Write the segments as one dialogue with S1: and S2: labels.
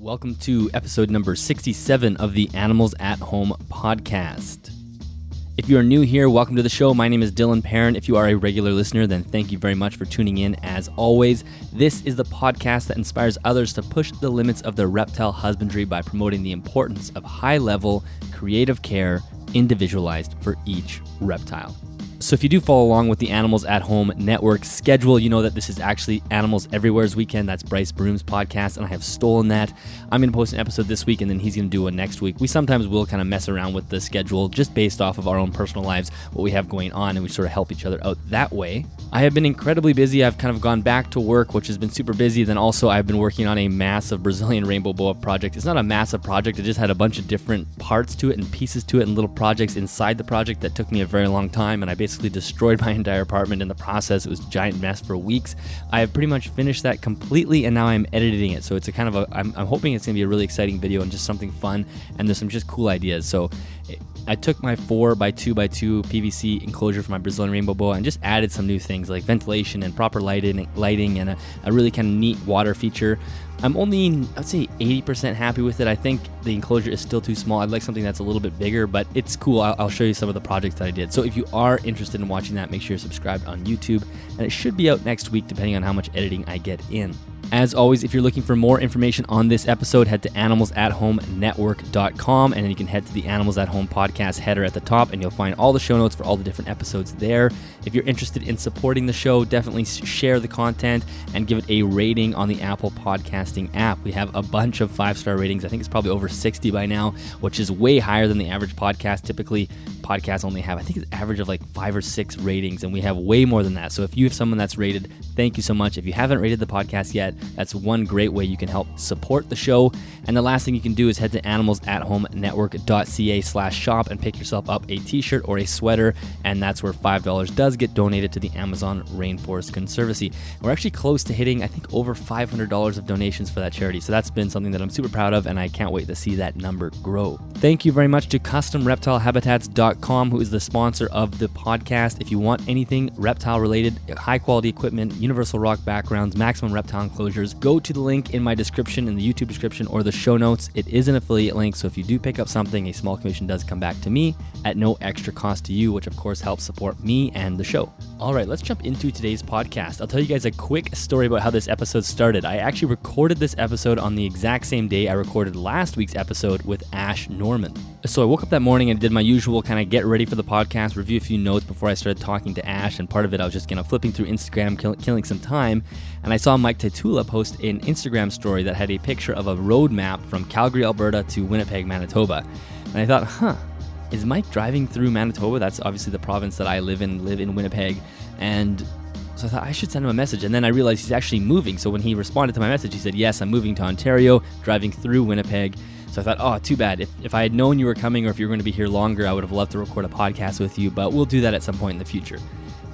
S1: Welcome to episode number 67 of the Animals at Home podcast. If you are new here, welcome to the show. My name is Dylan Perrin. If you are a regular listener, then thank you very much for tuning in. As always, this is the podcast that inspires others to push the limits of their reptile husbandry by promoting the importance of high level, creative care individualized for each reptile. So if you do follow along with the Animals at Home network schedule, you know that this is actually Animals Everywhere's weekend. That's Bryce Broom's podcast, and I have stolen that. I'm going to post an episode this week, and then he's going to do one next week. We sometimes will kind of mess around with the schedule just based off of our own personal lives, what we have going on, and we sort of help each other out that way. I have been incredibly busy. I've kind of gone back to work, which has been super busy. Then also, I've been working on a massive Brazilian rainbow boa project. It's not a massive project, it just had a bunch of different parts to it and pieces to it and little projects inside the project that took me a very long time, and I basically destroyed my entire apartment in the process. It was a giant mess for weeks. I have pretty much finished that completely, and now I'm editing it. So it's a kind of a, I'm, I'm hoping it's going to be a really exciting video and just something fun, and there's some just cool ideas. So I took my 4 by 2 by 2 PVC enclosure for my Brazilian rainbow boa and just added some new things like ventilation and proper lighting, lighting and a, a really kind of neat water feature. I'm only, I'd say 80% happy with it. I think the enclosure is still too small. I'd like something that's a little bit bigger, but it's cool. I'll, I'll show you some of the projects that I did. So if you are interested in watching that, make sure you're subscribed on YouTube. And it should be out next week, depending on how much editing I get in. As always, if you're looking for more information on this episode, head to animalsathome.network.com and then you can head to the Animals at Home podcast header at the top and you'll find all the show notes for all the different episodes there. If you're interested in supporting the show, definitely share the content and give it a rating on the Apple Podcasting app. We have a bunch of five star ratings. I think it's probably over 60 by now, which is way higher than the average podcast. Typically, podcasts only have, I think, it's average of like five or six ratings, and we have way more than that. So if you have someone that's rated, thank you so much. If you haven't rated the podcast yet, that's one great way you can help support the show. And the last thing you can do is head to animalsathome.network.ca slash shop and pick yourself up a t-shirt or a sweater. And that's where $5 does get donated to the Amazon Rainforest Conservancy. We're actually close to hitting, I think, over $500 of donations for that charity. So that's been something that I'm super proud of, and I can't wait to see that number grow. Thank you very much to CustomReptileHabitats.com, who is the sponsor of the podcast. If you want anything reptile related, high quality equipment, universal rock backgrounds, maximum reptile enclosures, go to the link in my description, in the YouTube description, or the show notes. It is an affiliate link, so if you do pick up something, a small commission does come back to me at no extra cost to you, which of course helps support me and the show. All right, let's jump into today's podcast. I'll tell you guys a quick story about how this episode started. I actually recorded this episode on the exact same day I recorded last week's episode with Ash Norman. So I woke up that morning and did my usual kind of get ready for the podcast, review a few notes before I started talking to Ash, and part of it I was just kind of flipping through Instagram, kill- killing some time, and I saw Mike Tytula post an Instagram story that had a picture of a road map from Calgary, Alberta to Winnipeg, Manitoba. And I thought, huh, is Mike driving through Manitoba? That's obviously the province that I live in, live in Winnipeg. And so I thought I should send him a message. And then I realized he's actually moving. So when he responded to my message, he said, Yes, I'm moving to Ontario, driving through Winnipeg. So I thought, oh, too bad. If, if I had known you were coming or if you were going to be here longer, I would have loved to record a podcast with you, but we'll do that at some point in the future.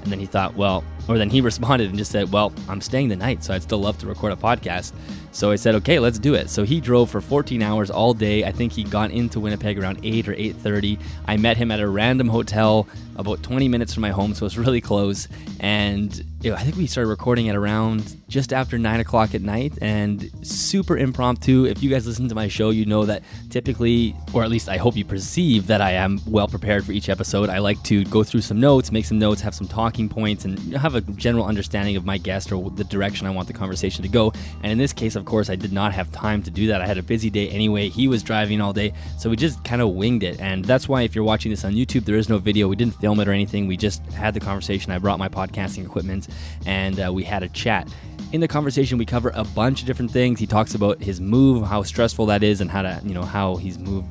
S1: And then he thought, well, or then he responded and just said, well, I'm staying the night, so I'd still love to record a podcast. So I said, okay, let's do it. So he drove for 14 hours all day. I think he got into Winnipeg around 8 or 8:30. I met him at a random hotel about 20 minutes from my home, so it's really close. And you know, I think we started recording at around just after 9 o'clock at night and super impromptu. If you guys listen to my show, you know that typically, or at least I hope you perceive that I am well prepared for each episode. I like to go through some notes, make some notes, have some talking points, and have a general understanding of my guest or the direction I want the conversation to go. And in this case, of course, I did not have time to do that. I had a busy day anyway. He was driving all day, so we just kind of winged it. And that's why if you're watching this on YouTube, there is no video. We didn't film it or anything. We just had the conversation. I brought my podcasting equipment and uh, we had a chat. In the conversation, we cover a bunch of different things. He talks about his move, how stressful that is, and how to, you know, how he's moved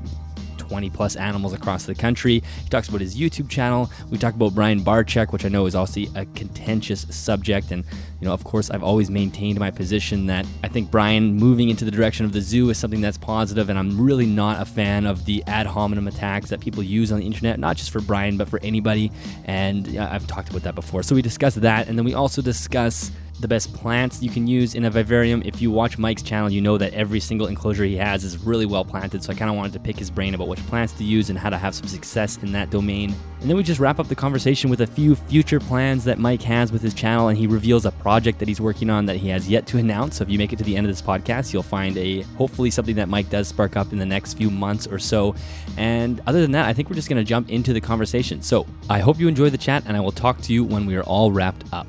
S1: 20 plus animals across the country. He talks about his YouTube channel. We talk about Brian Barczyk, which I know is also a contentious subject. And, you know, of course, I've always maintained my position that I think Brian moving into the direction of the zoo is something that's positive, and I'm really not a fan of the ad hominem attacks that people use on the internet, not just for Brian, but for anybody. And I've talked about that before. So we discuss that, and then we also discuss the best plants you can use in a vivarium. If you watch Mike's channel, you know that every single enclosure he has is really well planted. So I kind of wanted to pick his brain about which plants to use and how to have some success in that domain. And then we just wrap up the conversation with a few future plans that Mike has with his channel, and he reveals a project that he's working on that he has yet to announce. So if you make it to the end of this podcast, you'll find a hopefully something that Mike does spark up in the next few months or so. And other than that, I think we're just going to jump into the conversation. So I hope you enjoy the chat, and I will talk to you when we are all wrapped up.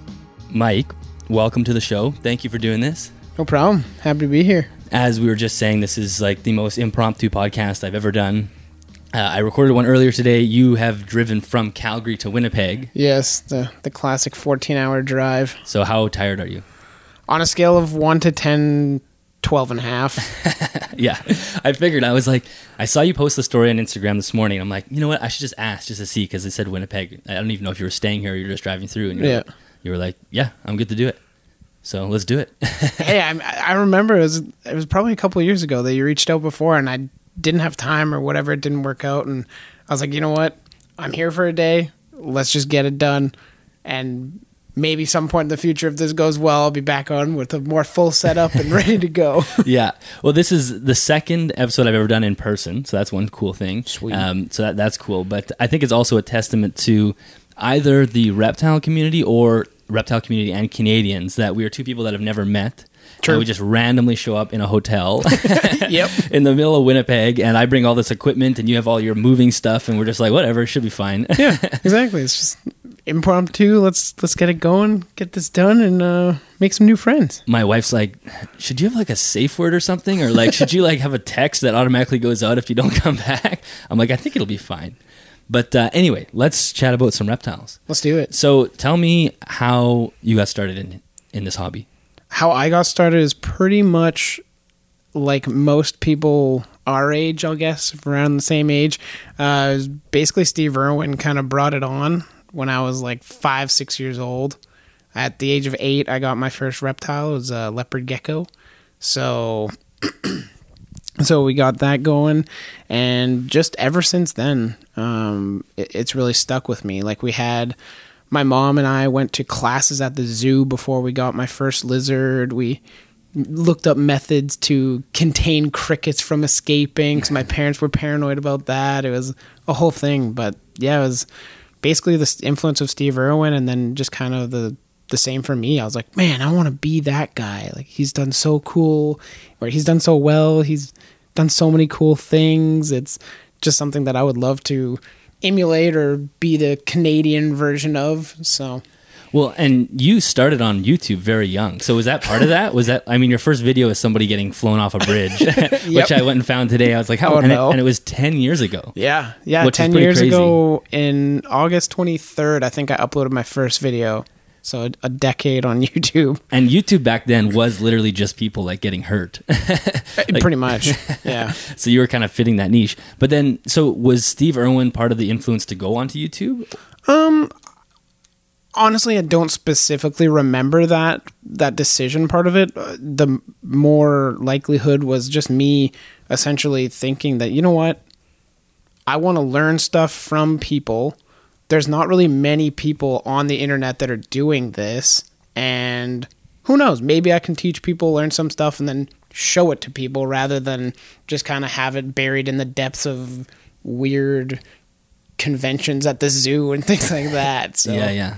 S1: Mike, welcome to the show. Thank you for doing this.
S2: No problem. Happy to be here.
S1: As we were just saying, this is like the most impromptu podcast I've ever done. Uh, I recorded one earlier today. You have driven from Calgary to Winnipeg.
S2: Yes, the the classic 14-hour drive.
S1: So how tired are you?
S2: On a scale of 1 to 10, 12 and a half.
S1: yeah, I figured. I was like, I saw you post the story on Instagram this morning. I'm like, you know what? I should just ask just to see because it said Winnipeg. I don't even know if you were staying here or you're just driving through. And you're
S2: Yeah.
S1: like, you were like, yeah, I'm good to do it. So let's do it.
S2: hey, I, I remember it was it was probably a couple of years ago that you reached out before and I didn't have time or whatever, it didn't work out and I was like, "You know what? I'm here for a day. Let's just get it done." And maybe some point in the future if this goes well, I'll be back on with a more full setup and ready to go.
S1: yeah. Well, this is the second episode I've ever done in person, so that's one cool thing.
S2: Sweet.
S1: Um, so that, that's cool. But I think it's also a testament to either the reptile community or reptile community and Canadians that we are two people that have never met.
S2: True.
S1: And we just randomly show up in a hotel
S2: yep.
S1: in the middle of Winnipeg, and I bring all this equipment, and you have all your moving stuff, and we're just like, whatever, it should be fine.
S2: yeah, exactly. It's just impromptu. Let's let's get it going, get this done, and uh, make some new friends.
S1: my wife's like, should you have like a safe word or something? Or like, should you like have a text that automatically goes out if you don't come back? I'm like, I think it'll be fine. But uh, anyway, let's chat about some reptiles.
S2: Let's do it.
S1: So tell me how you got started in, in this hobby.
S2: How I got started is pretty much like most people our age, I guess, around the same age. Uh, basically Steve Irwin kind of brought it on when I was like five, six years old. At the age of eight, I got my first reptile. It was a leopard gecko. So so we got that going and just ever since then um, it, it's really stuck with me like we had my mom and i went to classes at the zoo before we got my first lizard we looked up methods to contain crickets from escaping because my parents were paranoid about that it was a whole thing but yeah it was basically the influence of steve irwin and then just kind of the the same for me. I was like, man, I want to be that guy. Like he's done so cool, or he's done so well. He's done so many cool things. It's just something that I would love to emulate or be the Canadian version of. So
S1: Well, and you started on YouTube very young. So was that part of that? Was that I mean, your first video is somebody getting flown off a bridge, which
S2: Yep.
S1: I went and found today. I was like, how?
S2: Oh,
S1: and,
S2: no.
S1: it, and it was ten years ago.
S2: yeah, yeah. Ten years
S1: crazy.
S2: ago, in August twenty third, I think I uploaded my first video. So a, a decade on YouTube,
S1: And YouTube back then was literally just people like getting hurt.
S2: pretty much. Yeah.
S1: so you were kind of fitting that niche. But then, so was Steve Irwin part of the influence to go onto YouTube?
S2: Um, honestly i don't specifically remember that that decision part of it Uh, the more likelihood was just me essentially thinking that you know what i want to learn stuff from people there's not really many people on the internet that are doing this and who knows maybe i can teach people learn some stuff and then show it to people rather than just kind of have it buried in the depths of weird conventions at the zoo and things like that so
S1: Yeah, yeah.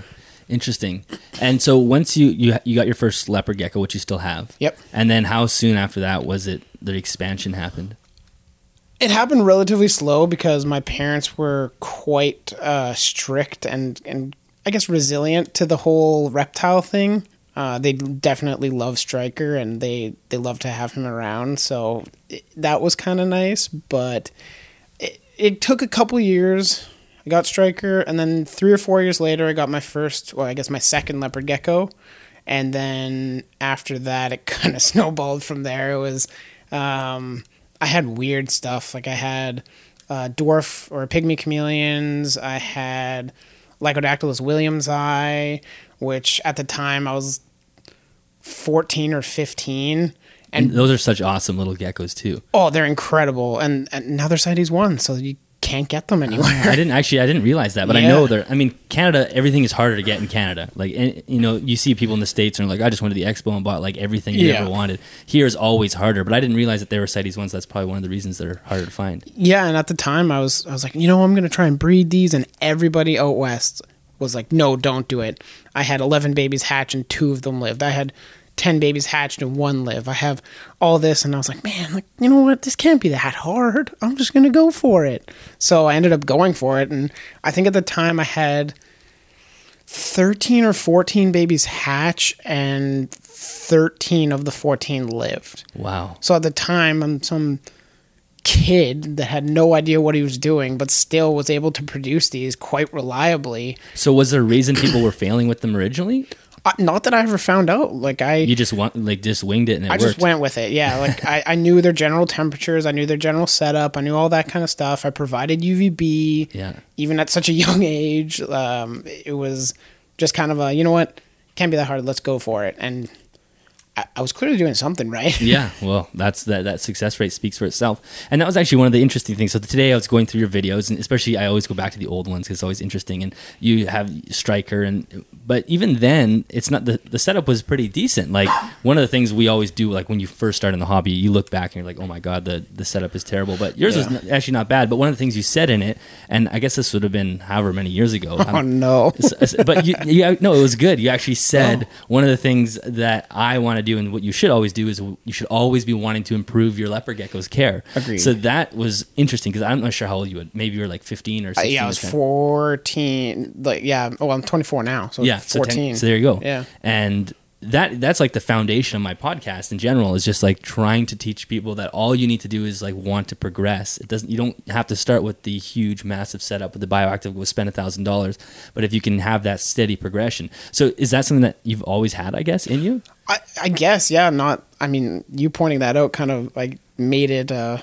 S1: Interesting. And so once you you you got your first leopard gecko, which you still have.
S2: Yep.
S1: And then how soon after that was it the expansion happened?
S2: It happened relatively slow because my parents were quite uh, strict and, and I guess resilient to the whole reptile thing. Uh, they definitely love Striker and they, they love to have him around. So it, that was kind of nice. But it, it took a couple years. I got Striker. And then three or four years later, I got my first, well, I guess my second leopard gecko. And then after that, it kind of snowballed from there. It was. Um, I had weird stuff. Like I had uh, dwarf or pygmy chameleons. I had Lygodactylus williamsi, which at the time I was 14 or 15.
S1: And
S2: And
S1: those are such awesome little geckos too.
S2: oh, they're incredible. And, and now they're CITES 1, so you can't get them anywhere.
S1: I didn't actually. I didn't realize that, but I
S2: Yeah.
S1: know there. I mean, Canada. Everything is harder to get in Canada. Like, and, you know, you see people in the states and like, I just went to the expo and bought like everything you
S2: Yeah.
S1: ever wanted. Here is always harder, but I didn't realize that they were CITES ones. That's probably one of the reasons they're harder to find.
S2: Yeah, and at the time I was I was like, you know, I'm gonna try and breed these, and everybody out west was like, no, don't do it. I had 11 babies hatch and two of them lived. I had 10 babies hatched and one live. I have all this, and I was like, man, like you know what? This can't be that hard. I'm just gonna go for it. So I ended up going for it, and I think at the time I had 13 or 14 babies hatch, and 13 of the 14 lived.
S1: Wow.
S2: So at the time, I'm some kid that had no idea what he was doing, but still was able to produce these quite reliably.
S1: So was there a reason people were failing with them originally?
S2: Uh, not that I ever found out. Like I,
S1: You just want like just winged it and it
S2: I
S1: worked.
S2: just went with it. Yeah, like I, I knew their general temperatures, I knew their general setup, I knew all that kind of stuff. I provided UVB.
S1: Yeah.
S2: Even at such a young age, um, it was just kind of a you know what, can't be that hard. Let's go for it. And I, was clearly doing something right.
S1: yeah, well, that's that that success rate speaks for itself, and that was actually one of the interesting things. So today I was going through your videos, and especially I always go back to the old ones because it's always interesting. And you have Striker, and but even then, it's not the the setup was pretty decent. Like one of the things we always do, like when you first start in the hobby, you look back and you're like, oh my god, the the setup is terrible. But yours
S2: Yeah.
S1: was n- actually not bad. But one of the things you said in it, and I guess this would have been however many years ago.
S2: Oh
S1: I'm-
S2: no.
S1: S- s- but you, you no, it was good. You actually said oh. one of the things that I want to do, and what you should always do is you should always be wanting to improve your leopard gecko's care.
S2: Agreed.
S1: So that was interesting because I'm not sure how old you were. Maybe you were like 15 or
S2: Uh,
S1: 16.
S2: yeah, I was 14. Like, yeah. Oh, I'm 24 now. So
S1: Yeah, so
S2: 14.
S1: 10 so there you go.
S2: Yeah.
S1: and that that's like the foundation of my podcast in general is just like trying to teach people that all you need to do is like want to progress. It doesn't you don't have to start with the huge massive setup with the bioactive will spend a thousand dollars, but if you can have that steady progression. So is that something that you've always had, I guess, in you?
S2: I, I guess, yeah. Not, I mean, you pointing that out kind of like made it, uh,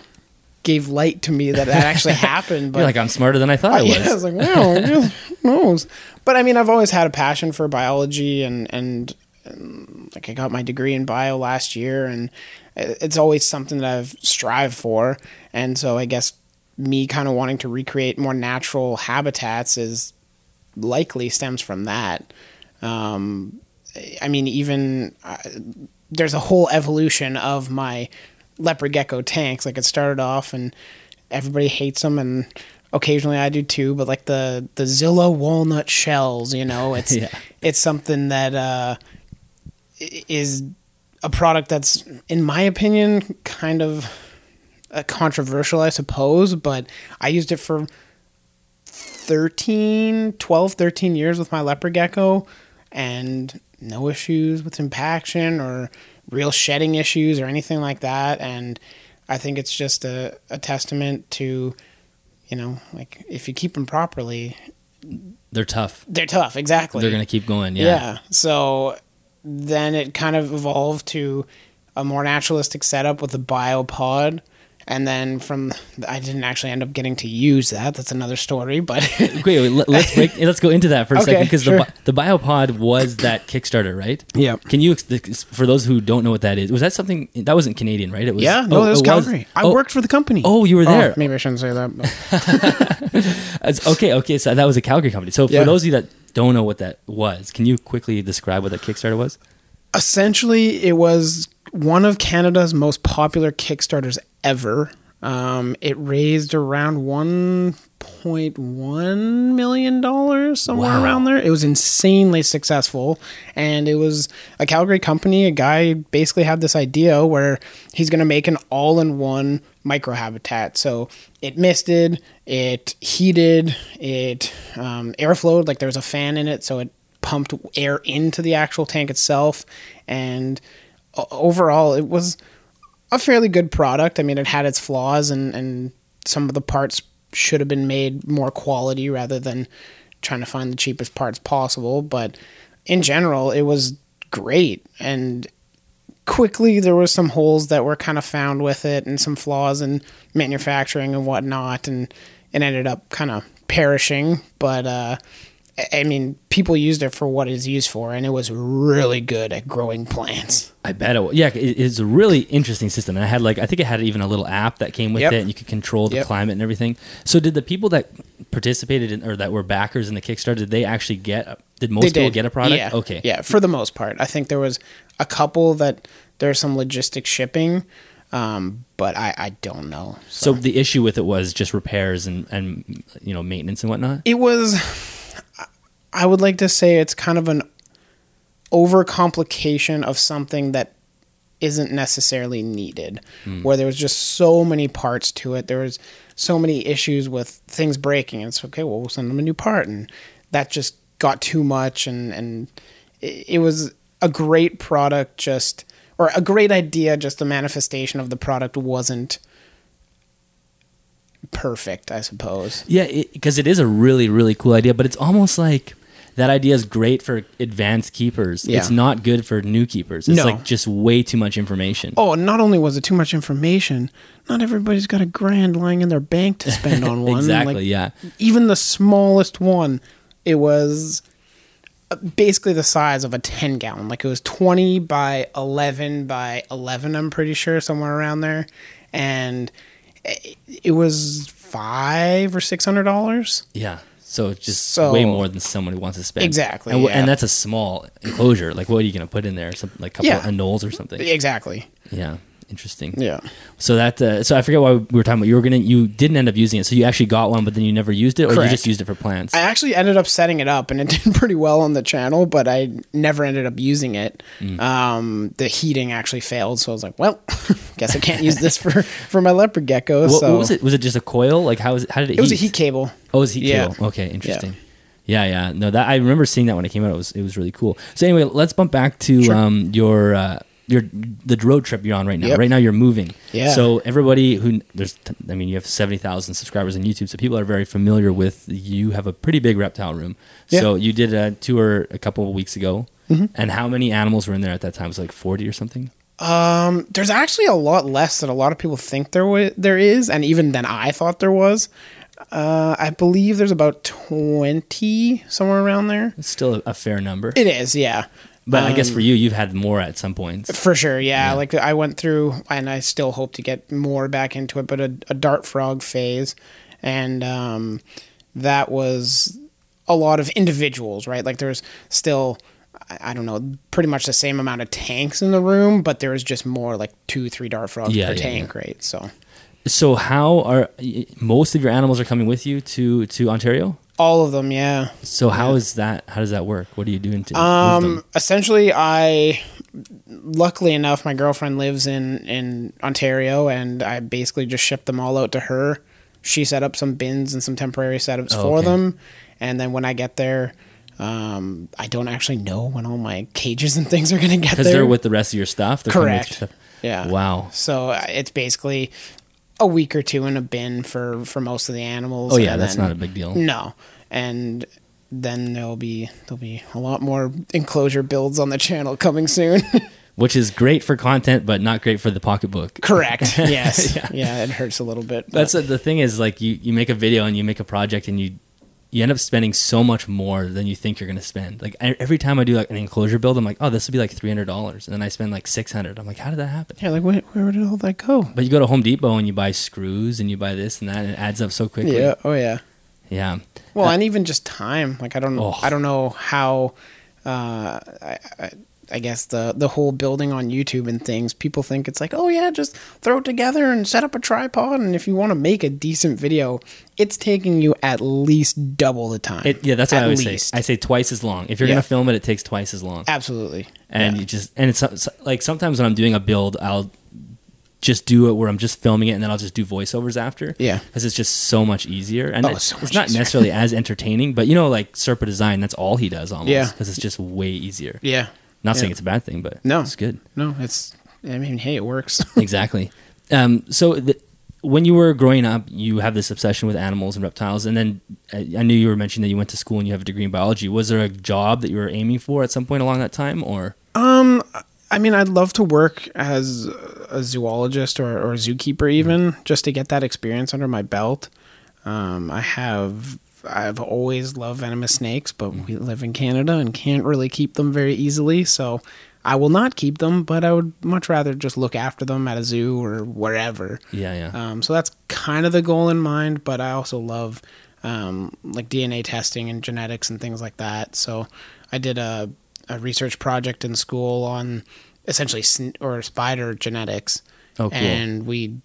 S2: gave light to me that that actually happened. But
S1: You're like I'm smarter than I thought I was.
S2: yeah, I was like, wow, who knows? But I mean, I've always had a passion for biology, and and, and like I got my degree in bio last year, and it's always something that I've strived for, and so I guess me kind of wanting to recreate more natural habitats is likely stems from that. Um, I mean, even uh, there's a whole evolution of my leopard gecko tanks. Like it started off, and everybody hates them, and occasionally I do too. But like the the Zilla walnut shells, you know, it's
S1: Yeah.
S2: it's something that uh, is a product that's, in my opinion, kind of uh, controversial, I suppose. But I used it for 13, 12, 13 years with my leopard gecko and no issues with impaction or real shedding issues or anything like that. And I think it's just a, a testament to, you know, like if you keep them properly,
S1: They're tough.
S2: they're tough. Exactly.
S1: They're gonna keep going. Yeah.
S2: Yeah. So then it kind of evolved to a more naturalistic setup with the biopod. And then from, I didn't actually end up getting to use that. That's another story. But
S1: Wait, wait, let- let's break. Let's go into that for a
S2: Okay,
S1: second because
S2: sure.
S1: the the biopod was that Kickstarter, right?
S2: yeah.
S1: Can you for those who don't know what that is? Was that something that wasn't Canadian, right? It was.
S2: Yeah, no,
S1: oh,
S2: that was Calgary. I
S1: oh,
S2: worked for the company.
S1: Oh, you were oh, there.
S2: maybe I shouldn't say that.
S1: Okay, okay. So that was a Calgary company. So for
S2: Yeah.
S1: those of you that don't know what that was, can you quickly describe what that Kickstarter was?
S2: Essentially, it was one of Canada's most popular Kickstarters ever. Um, it raised around one point one million dollars somewhere
S1: Wow.
S2: around there. It was insanely successful, and it was a Calgary company. A guy basically had this idea where he's going to make an all-in-one microhabitat. So it misted, it heated, it um, airflowed. Like there was a fan in it, so it pumped air into the actual tank itself, and overall it was a fairly good product. I mean, it had its flaws, and and some of the parts should have been made more quality rather than trying to find the cheapest parts possible. But in general, it was great, and quickly there was some holes that were kind of found with it, and some flaws in manufacturing and whatnot, and it ended up kind of perishing. But uh, I- mean, people used it for what it's used for, and it was really good at growing plants.
S1: I bet it. wa- Yeah, it, it's a really interesting system. And I had like I think it had even a little app that came with
S2: Yep.
S1: it, and you could control the
S2: Yep.
S1: climate and everything. So did the people that participated in or that were backers in the Kickstarter did they actually get? Did most
S2: They
S1: people
S2: did.
S1: get a product?
S2: Yeah.
S1: Okay.
S2: Yeah, for the most part. I think there was a couple that there's some logistic shipping, um, but I, I don't know.
S1: So the issue with it was just repairs and and you know maintenance and whatnot.
S2: it was i would like to say it's kind of an overcomplication of something that isn't necessarily needed hmm. where there was just so many parts to it. There was so many issues with things breaking. And it's okay well we'll send them a new part and that just got too much and and it, it was a great product just or a great idea just the manifestation of the product wasn't perfect i suppose.
S1: Yeah, because it is a really really cool idea, but it's almost like that idea is great for advanced keepers.
S2: Yeah.
S1: It's not good for new keepers. It's
S2: No.
S1: like just way too much information.
S2: Oh, not only was it too much information, not everybody's got a grand lying in their bank to spend on one.
S1: exactly.
S2: Like,
S1: yeah.
S2: Even the smallest one, it was uh, basically the size of a 10 gallon. Like it was 20 by 11 by 11, I'm pretty sure, somewhere around there. And it, it was five or six hundred dollars.
S1: Yeah. So it's just
S2: So-
S1: way more than someone who wants to spend.
S2: Exactly,
S1: And,
S2: yeah.
S1: and that's a small enclosure. Like, what are you going to put in there? Something like a couple
S2: Yeah.
S1: of anoles or something.
S2: Exactly.
S1: Yeah. Interesting.
S2: Yeah.
S1: So that uh, so I forget why we were talking about. You were gonna you didn't end up using it. So you actually got one, but then you never used it, or you just used it for plants.
S2: I actually ended up setting it up and it did pretty well on the channel, but I never ended up using it.
S1: Mm.
S2: Um, the heating actually failed, so I was like, well, guess I can't use this for, for my leopard gecko.
S1: what,
S2: so
S1: what was it? Was it just a coil? Like how was it? How did it?
S2: It was a
S1: heat?
S2: heat cable.
S1: Oh, it was heat
S2: Yeah.
S1: cable. Okay, interesting. Yeah. yeah, No, that I remember seeing that when it came out. It was it was really cool. So anyway, let's bump back to
S2: Sure.
S1: um, your uh, your the road trip you're on right now.
S2: Yep.
S1: Right now you're moving.
S2: Yeah.
S1: So everybody who there's I mean you have seventy thousand subscribers on YouTube, so people are very familiar with you have a pretty big reptile room.
S2: Yeah.
S1: So you did a tour a couple of weeks ago,
S2: Mm-hmm.
S1: and how many animals were in there at that time? It Was like forty or something?
S2: Um, there's actually a lot less than a lot of people think there wa- there is, and even than I thought there was. Uh, I believe there's about twenty somewhere around there.
S1: It's still a, a fair number.
S2: It is, yeah.
S1: But I guess
S2: um,
S1: for you, you've had more at some points.
S2: For sure, yeah. Like I went through, and I still hope to get more back into it, but a, a dart frog phase, and um, that was a lot of individuals, right? Like there's still, I, I don't know, pretty much the same amount of tanks in the room, but there was just more like two, three dart frogs
S1: Yeah,
S2: per
S1: yeah,
S2: tank, right? So
S1: So how are most of your animals are coming with you to to Ontario?
S2: All of them, yeah.
S1: So how is that? How does that work? What are you doing to
S2: Um, essentially, I luckily enough, my girlfriend lives in in Ontario, and I basically just shipped them all out to her. She set up some bins and some temporary setups
S1: Oh,
S2: for
S1: okay.
S2: them, and then when I get there, um, I don't actually know when all my cages and things are going to get there.
S1: Because they're with the rest of your stuff. They're coming with
S2: Correct.
S1: your stuff.
S2: yeah.
S1: Wow.
S2: So uh, it's basically a week or two in a bin for for most of the animals.
S1: Oh yeah, that's
S2: then-
S1: not a big deal.
S2: no, and then there'll be there'll be a lot more enclosure builds on the channel coming soon.
S1: Which is great for content, but not great for the pocketbook.
S2: Correct. Yes. yeah. it hurts a little bit. but-
S1: That's what the thing is. Like you, you make a video and you make a project and you you end up spending so much more than you think you're going to spend. Like every time I do like an enclosure build, I'm like, oh, this would be like three hundred dollars, and then I spend like six hundred. I'm like, how did that happen?
S2: yeah, like where, where did all that go?
S1: But you go to Home Depot and you buy screws and you buy this and that, and it adds up so quickly.
S2: Yeah. Oh yeah.
S1: Yeah.
S2: Well, and even just time. Like I don't
S1: Oh.
S2: I don't know how. Uh, I, I, I guess the the whole building on YouTube and things. People think it's like, oh yeah, just throw it together and set up a tripod, and if you want to make a decent video, it's taking you at least double the time.
S1: It, yeah, that's what
S2: At
S1: I always
S2: least.
S1: say. I say twice as long. If you're
S2: Yeah.
S1: gonna film it, it takes twice as long.
S2: Absolutely.
S1: And
S2: Yeah.
S1: you just and it's like sometimes when I'm doing a build, I'll just do it where I'm just filming it and then I'll just do voiceovers after.
S2: Yeah.
S1: because it's just so much easier and
S2: Oh,
S1: it's,
S2: so
S1: it's not
S2: easier.
S1: necessarily as entertaining. But you know, like Serpa Design, that's all he does almost.
S2: Yeah.
S1: because it's just way easier.
S2: Yeah.
S1: Not saying it's a bad thing, but
S2: No.
S1: it's good.
S2: No, it's. I mean, hey, it works.
S1: exactly. Um, so the, when you were growing up, you have this obsession with animals and reptiles, and then uh, I knew you were mentioning that you went to school and you have a degree in biology. Was there a job that you were aiming for at some point along that time, or
S2: Um, I mean, I'd love to work as a zoologist or, or zookeeper, even just to get that experience under my belt. Um, I have I've always loved venomous snakes, but we live in Canada and can't really keep them very easily. So I will not keep them, but I would much rather just look after them at a zoo or wherever.
S1: Yeah, yeah.
S2: Um, so that's kind of the goal in mind, but I also love um, like DNA testing and genetics and things like that. So I did a, a research project in school on essentially sn- or spider genetics,
S1: Oh, cool.
S2: and we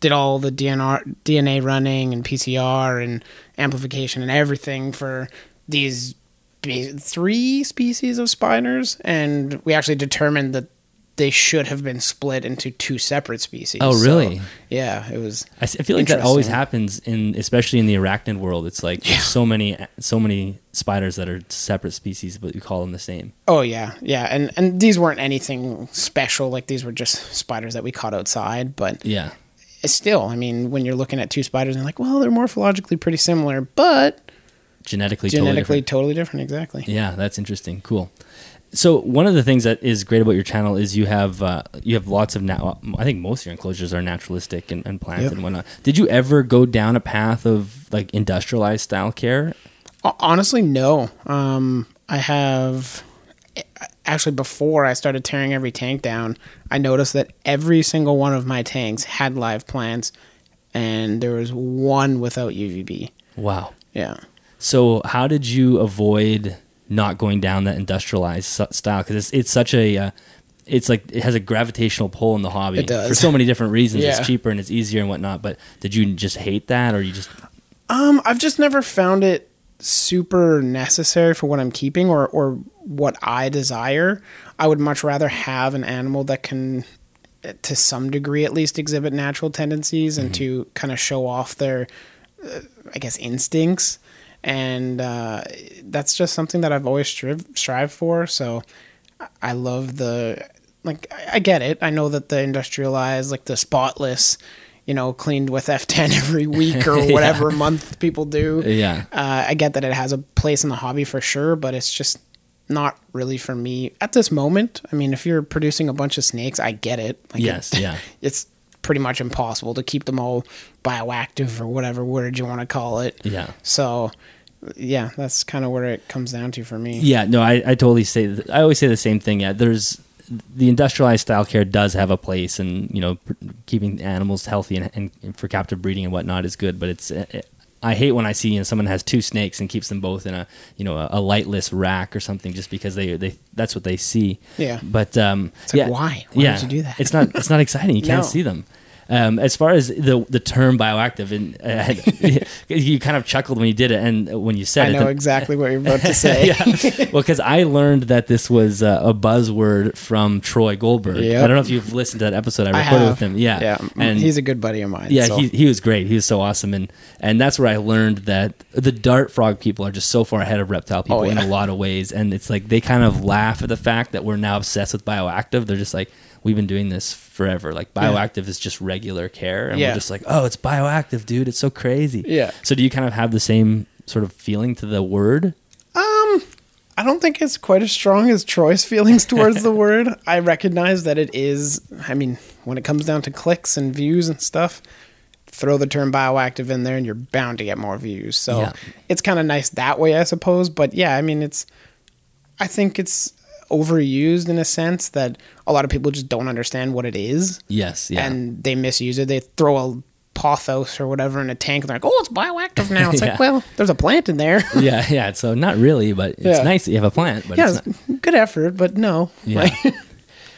S2: did all the DNR, DNA running and PCR and amplification and everything for these three species of spiders, and we actually determined that they should have been split into two separate species.
S1: Oh,
S2: So,
S1: really?
S2: yeah, it was.
S1: I feel like that always happens in, especially in the arachnid world. It's like there's so many, so many spiders that are separate species, but you call them the same.
S2: Oh yeah, yeah, and and these weren't anything special. Like these were just spiders that we caught outside. But
S1: Yeah,
S2: still, I mean, when you're looking at two spiders and like, well, they're morphologically pretty similar, but
S1: genetically, totally
S2: genetically
S1: different.
S2: totally different. Exactly.
S1: Yeah, that's interesting. Cool. So one of the things that is great about your channel is you have uh, you have lots of now. I think most of your enclosures are naturalistic and, and plants
S2: Yep.
S1: and whatnot. Did you ever go down a path of like industrialized style care?
S2: Honestly, no. Um, I have actually before I started tearing every tank down, I noticed that every single one of my tanks had live plants, and there was one without UVB.
S1: Wow.
S2: Yeah.
S1: So how did you avoid not going down that industrialized style? Because it's it's such a uh, it's like it has a gravitational pull in the hobby
S2: It does.
S1: for so many different reasons.
S2: Yeah.
S1: It's cheaper and it's easier and whatnot. But did you just hate that, or you just
S2: Um, I've just never found it super necessary for what I'm keeping or or what I desire. I would much rather have an animal that can uh, to some degree at least exhibit natural tendencies and to kind of show off their uh, I guess instincts and uh, that's just something that I've always strive strive for so I- love the like I get it. I know that the industrialized like the spotless you know, cleaned with F10 every week or
S1: Yeah.
S2: whatever month people do.
S1: yeah
S2: Uh, I get that it has a place in the hobby for sure, but it's just not really for me at this moment. I mean, if you're producing a bunch of snakes, I get it. Like
S1: yes
S2: it-
S1: yeah
S2: it's pretty much impossible to keep them all bioactive or whatever word you want to call it.
S1: yeah.
S2: So, yeah, that's kind of where it comes down to for me.
S1: Yeah, no, I, I totally say. I always say the same thing. Yeah, there's the industrialized style care does have a place, and you know, pr- keeping animals healthy and, and, and for captive breeding and whatnot is good. But it's it, I hate when I see you know, someone has two snakes and keeps them both in a you know a, a lightless rack or something just because they they that's what they see.
S2: Yeah.
S1: But um,
S2: It's like,
S1: yeah,
S2: why? Why
S1: yeah,
S2: would you do that?
S1: It's not it's not exciting. You can't
S2: No.
S1: see them. Um, as far as the the term bioactive, and uh, you kind of chuckled when you did it, and when you said
S2: I
S1: it,
S2: I
S1: know
S2: exactly what you're about to say.
S1: yeah. Well, because I learned that this was uh, a buzzword from Troy Goldberg.
S2: Yep.
S1: I don't know if you've listened to that episode I
S2: I
S1: recorded
S2: have.
S1: with him. Yeah,
S2: yeah,
S1: and
S2: he's a good buddy of mine.
S1: yeah,
S2: so.
S1: he he was great. He was so awesome, and and that's where I learned that the dart frog people are just so far ahead of reptile people
S2: Oh,
S1: in a lot of ways, and it's like they kind of laugh at the fact that we're now obsessed with bioactive. They're just like. We've been doing this forever. Like
S2: Yeah.
S1: bioactive is just regular care, and
S2: Yeah.
S1: we're just like, oh, it's bioactive, dude. It's so crazy.
S2: Yeah.
S1: So do you kind of have the same sort of feeling to the word?
S2: Um, I don't think it's quite as strong as Troy's feelings towards the word. I recognize that it is. I mean, when it comes down to clicks and views and stuff, throw the term bioactive in there and you're bound to get more views. So
S1: Yeah.
S2: it's kind of nice that way, I suppose. But yeah, I mean, it's. I think it's overused in a sense that a lot of people just don't understand what it is
S1: Yes. Yeah.
S2: and they misuse it. They throw a pothos or whatever in a tank and they're like, oh, it's bioactive now. It's
S1: Yeah.
S2: like, well, there's a plant in there.
S1: yeah, yeah. So not really, but it's
S2: Yeah.
S1: nice that you have a plant. But
S2: yeah,
S1: it's not.
S2: good effort, but no.
S1: Yeah.
S2: Like-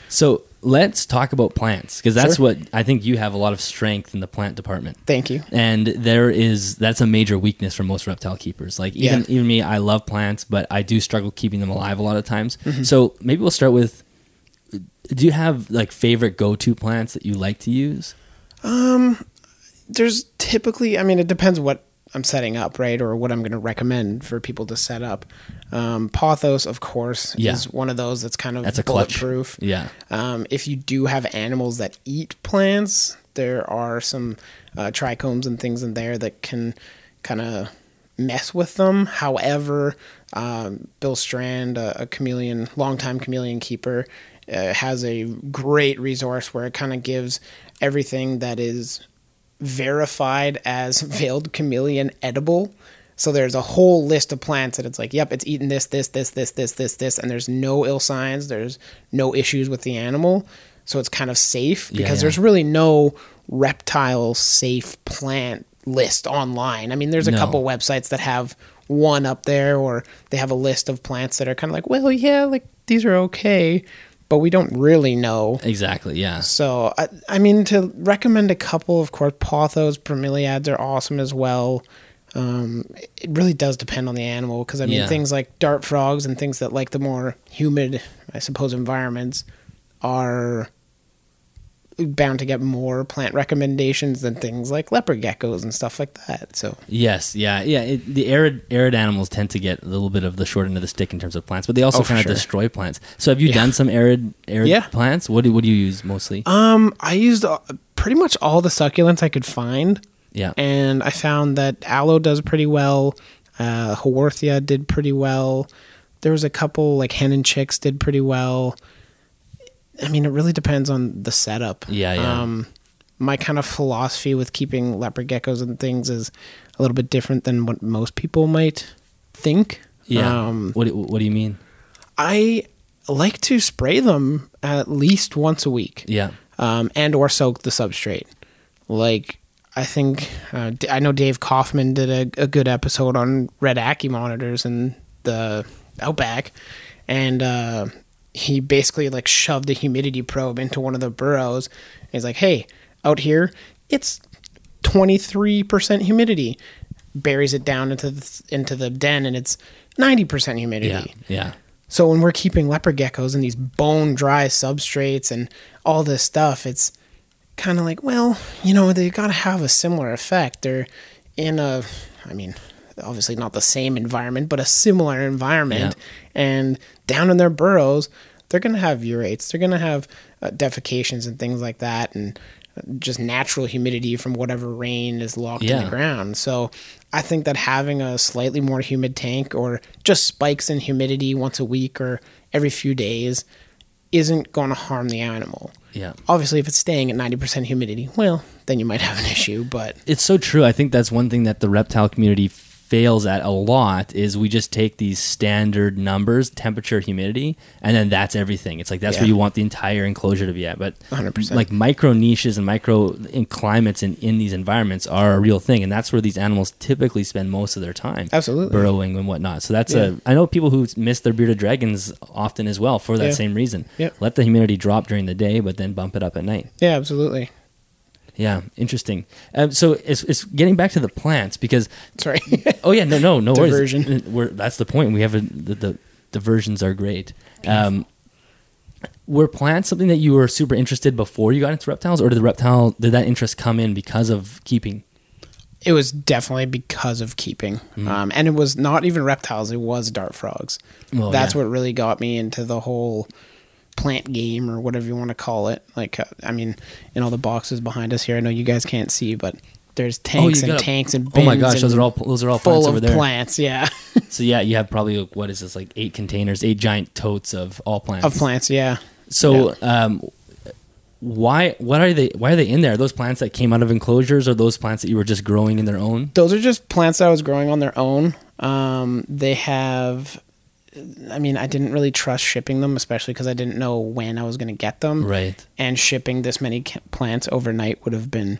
S1: So let's talk about plants because that's
S2: Sure.
S1: what I think you have a lot of strength in the plant department.
S2: Thank you.
S1: And there is that's a major weakness for most reptile keepers. Like even
S2: Yeah.
S1: even me, I love plants, but I do struggle keeping them alive a lot of times.
S2: Mm-hmm.
S1: So maybe we'll start with. Do you have like favorite go to plants that you like to use?
S2: Um There's typically, I mean, it depends what I'm setting up, right, or what I'm going to recommend for people to set up. Um, Pothos, of course,
S1: Yeah.
S2: is one of those that's kind of
S1: That's a clutch.
S2: bulletproof.
S1: Yeah.
S2: Um, if you do have animals that eat plants, there are some uh, trichomes and things in there that can kind of mess with them. However, um, Bill Strand, a, a chameleon, longtime chameleon keeper, uh, has a great resource where it kind of gives everything that is verified as veiled chameleon edible So there's a whole list of plants that it's like, yep, it's eaten this, this, this, this, this, this, this, and there's no ill signs, there's no issues with the animal. So it's kind of safe
S1: Yeah,
S2: because
S1: yeah.
S2: there's really no reptile safe plant list online. I mean, there's a
S1: No.
S2: couple websites that have one up there or they have a list of plants that are kind of like, well, yeah, like these are okay, but we don't really know.
S1: Exactly. Yeah.
S2: So, I, I mean, to recommend a couple, of course, pothos, bromeliads are awesome as well. Um, it really does depend on the animal because, I mean,
S1: Yeah.
S2: things like dart frogs and things that like the more humid, I suppose, environments are bound to get more plant recommendations than things like leopard geckos and stuff like that. So,
S1: Yes, yeah, yeah. It, the arid arid animals tend to get a little bit of the short end of the stick in terms of plants, but they also
S2: Oh,
S1: kind of
S2: sure.
S1: destroy plants. So, have you
S2: Yeah.
S1: done some arid arid
S2: Yeah.
S1: plants? What do what do you use mostly?
S2: um, I used uh, pretty much all the succulents I could find.
S1: yeah,
S2: and I found that aloe does pretty well. Uh, Haworthia did pretty well. There was a couple like hen and chicks did pretty well. I mean, it really depends on the setup.
S1: Yeah, yeah.
S2: Um, my kind of philosophy with keeping leopard geckos and things is a little bit different than what most people might think.
S1: yeah.
S2: Um,
S1: what do- what do you mean?
S2: I like to spray them at least once a week
S1: Yeah,
S2: um, and or soak the substrate. Like I think uh, I know Dave Kaufman did a, a good episode on red ackie monitors and the Outback, and uh, he basically like shoved a humidity probe into one of the burrows. He's like, "Hey, out here, it's twenty three percent humidity." Buries it down into the, into the den, and it's ninety percent humidity.
S1: yeah, yeah.
S2: So when we're keeping leopard geckos in these bone dry substrates and all this stuff, it's kind of like, well, you know, they got to have a similar effect. They're in a, I mean, obviously not the same environment, but a similar environment. And down in their burrows, they're going to have urates. They're going to have uh, defecations and things like that, and just natural humidity from whatever rain is locked in the ground. So I think that having a slightly more humid tank or just spikes in humidity once a week or every few days isn't going to harm the animal.
S1: Yeah.
S2: Obviously, if it's staying at 90% humidity, well, then you might have an issue, but
S1: It's so true. I think that's one thing that the reptile community fails at a lot is we just take these standard numbers, temperature, humidity, and then that's everything. It's like that's
S2: Yeah.
S1: where you want the entire enclosure to be at. But
S2: 100%.
S1: like micro niches and micro in climates in, in these environments are a real thing, and that's where these animals typically spend most of their time.
S2: Absolutely.
S1: burrowing and whatnot. So that's
S2: Yeah.
S1: a. I know people who miss their bearded dragons often as well for that
S2: Yeah.
S1: same reason.
S2: Yep.
S1: Let the humidity drop during the day, but then bump it up at night.
S2: yeah, absolutely.
S1: Yeah, interesting. Um, so it's, it's getting back to the plants because
S2: Sorry.
S1: oh yeah no no no
S2: Diversion.
S1: worries. We're, that's the point. We have a, the, the diversions are great. Um, were plants something that you were super interested before you got into reptiles, or did the reptile did that interest come in because of keeping?
S2: it was definitely because of keeping.
S1: Mm-hmm.
S2: Um, and it was not even reptiles, it was dart frogs.
S1: Well,
S2: That's
S1: yeah.
S2: what really got me into the whole plant game or whatever you want to call it. Like, uh, I mean, in all the boxes behind us here, I know you guys can't see, but there's tanks and
S1: got a-
S2: tanks and
S1: oh my gosh, those are all those are all
S2: full
S1: plants
S2: of
S1: over there.
S2: plants. Yeah,
S1: So yeah, you have probably like, what is this like eight containers, eight giant totes of all plants.
S2: of plants. Yeah.
S1: So, um, why what are they? Why are they in there? Are those plants that came out of enclosures, or those plants that you were just growing in their own?
S2: Those are just plants that I was growing on their own. Um, they have. I mean, I didn't really trust shipping them, especially because I didn't know when I was going to get them.
S1: Right.
S2: and shipping this many plants overnight would have been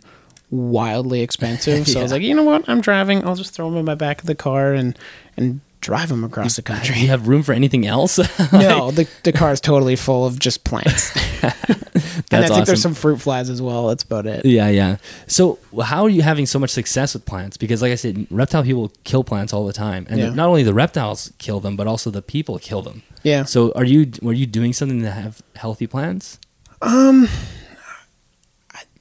S2: wildly expensive. So I was like, you know what? I'm driving. I'll just throw them in my back of the car and and drive them across the
S1: Do
S2: country.
S1: you have room for anything else?
S2: no, the the car is totally full of just plants. and I think there's some fruit flies as well. That's about it.
S1: Yeah, yeah. So, how are you having so much success with plants? Because, like I said, reptile people kill plants all the time, and
S2: Yeah.
S1: not only the reptiles kill them, but also the people kill them.
S2: Yeah.
S1: So, are you were you doing something to have healthy plants?
S2: Um,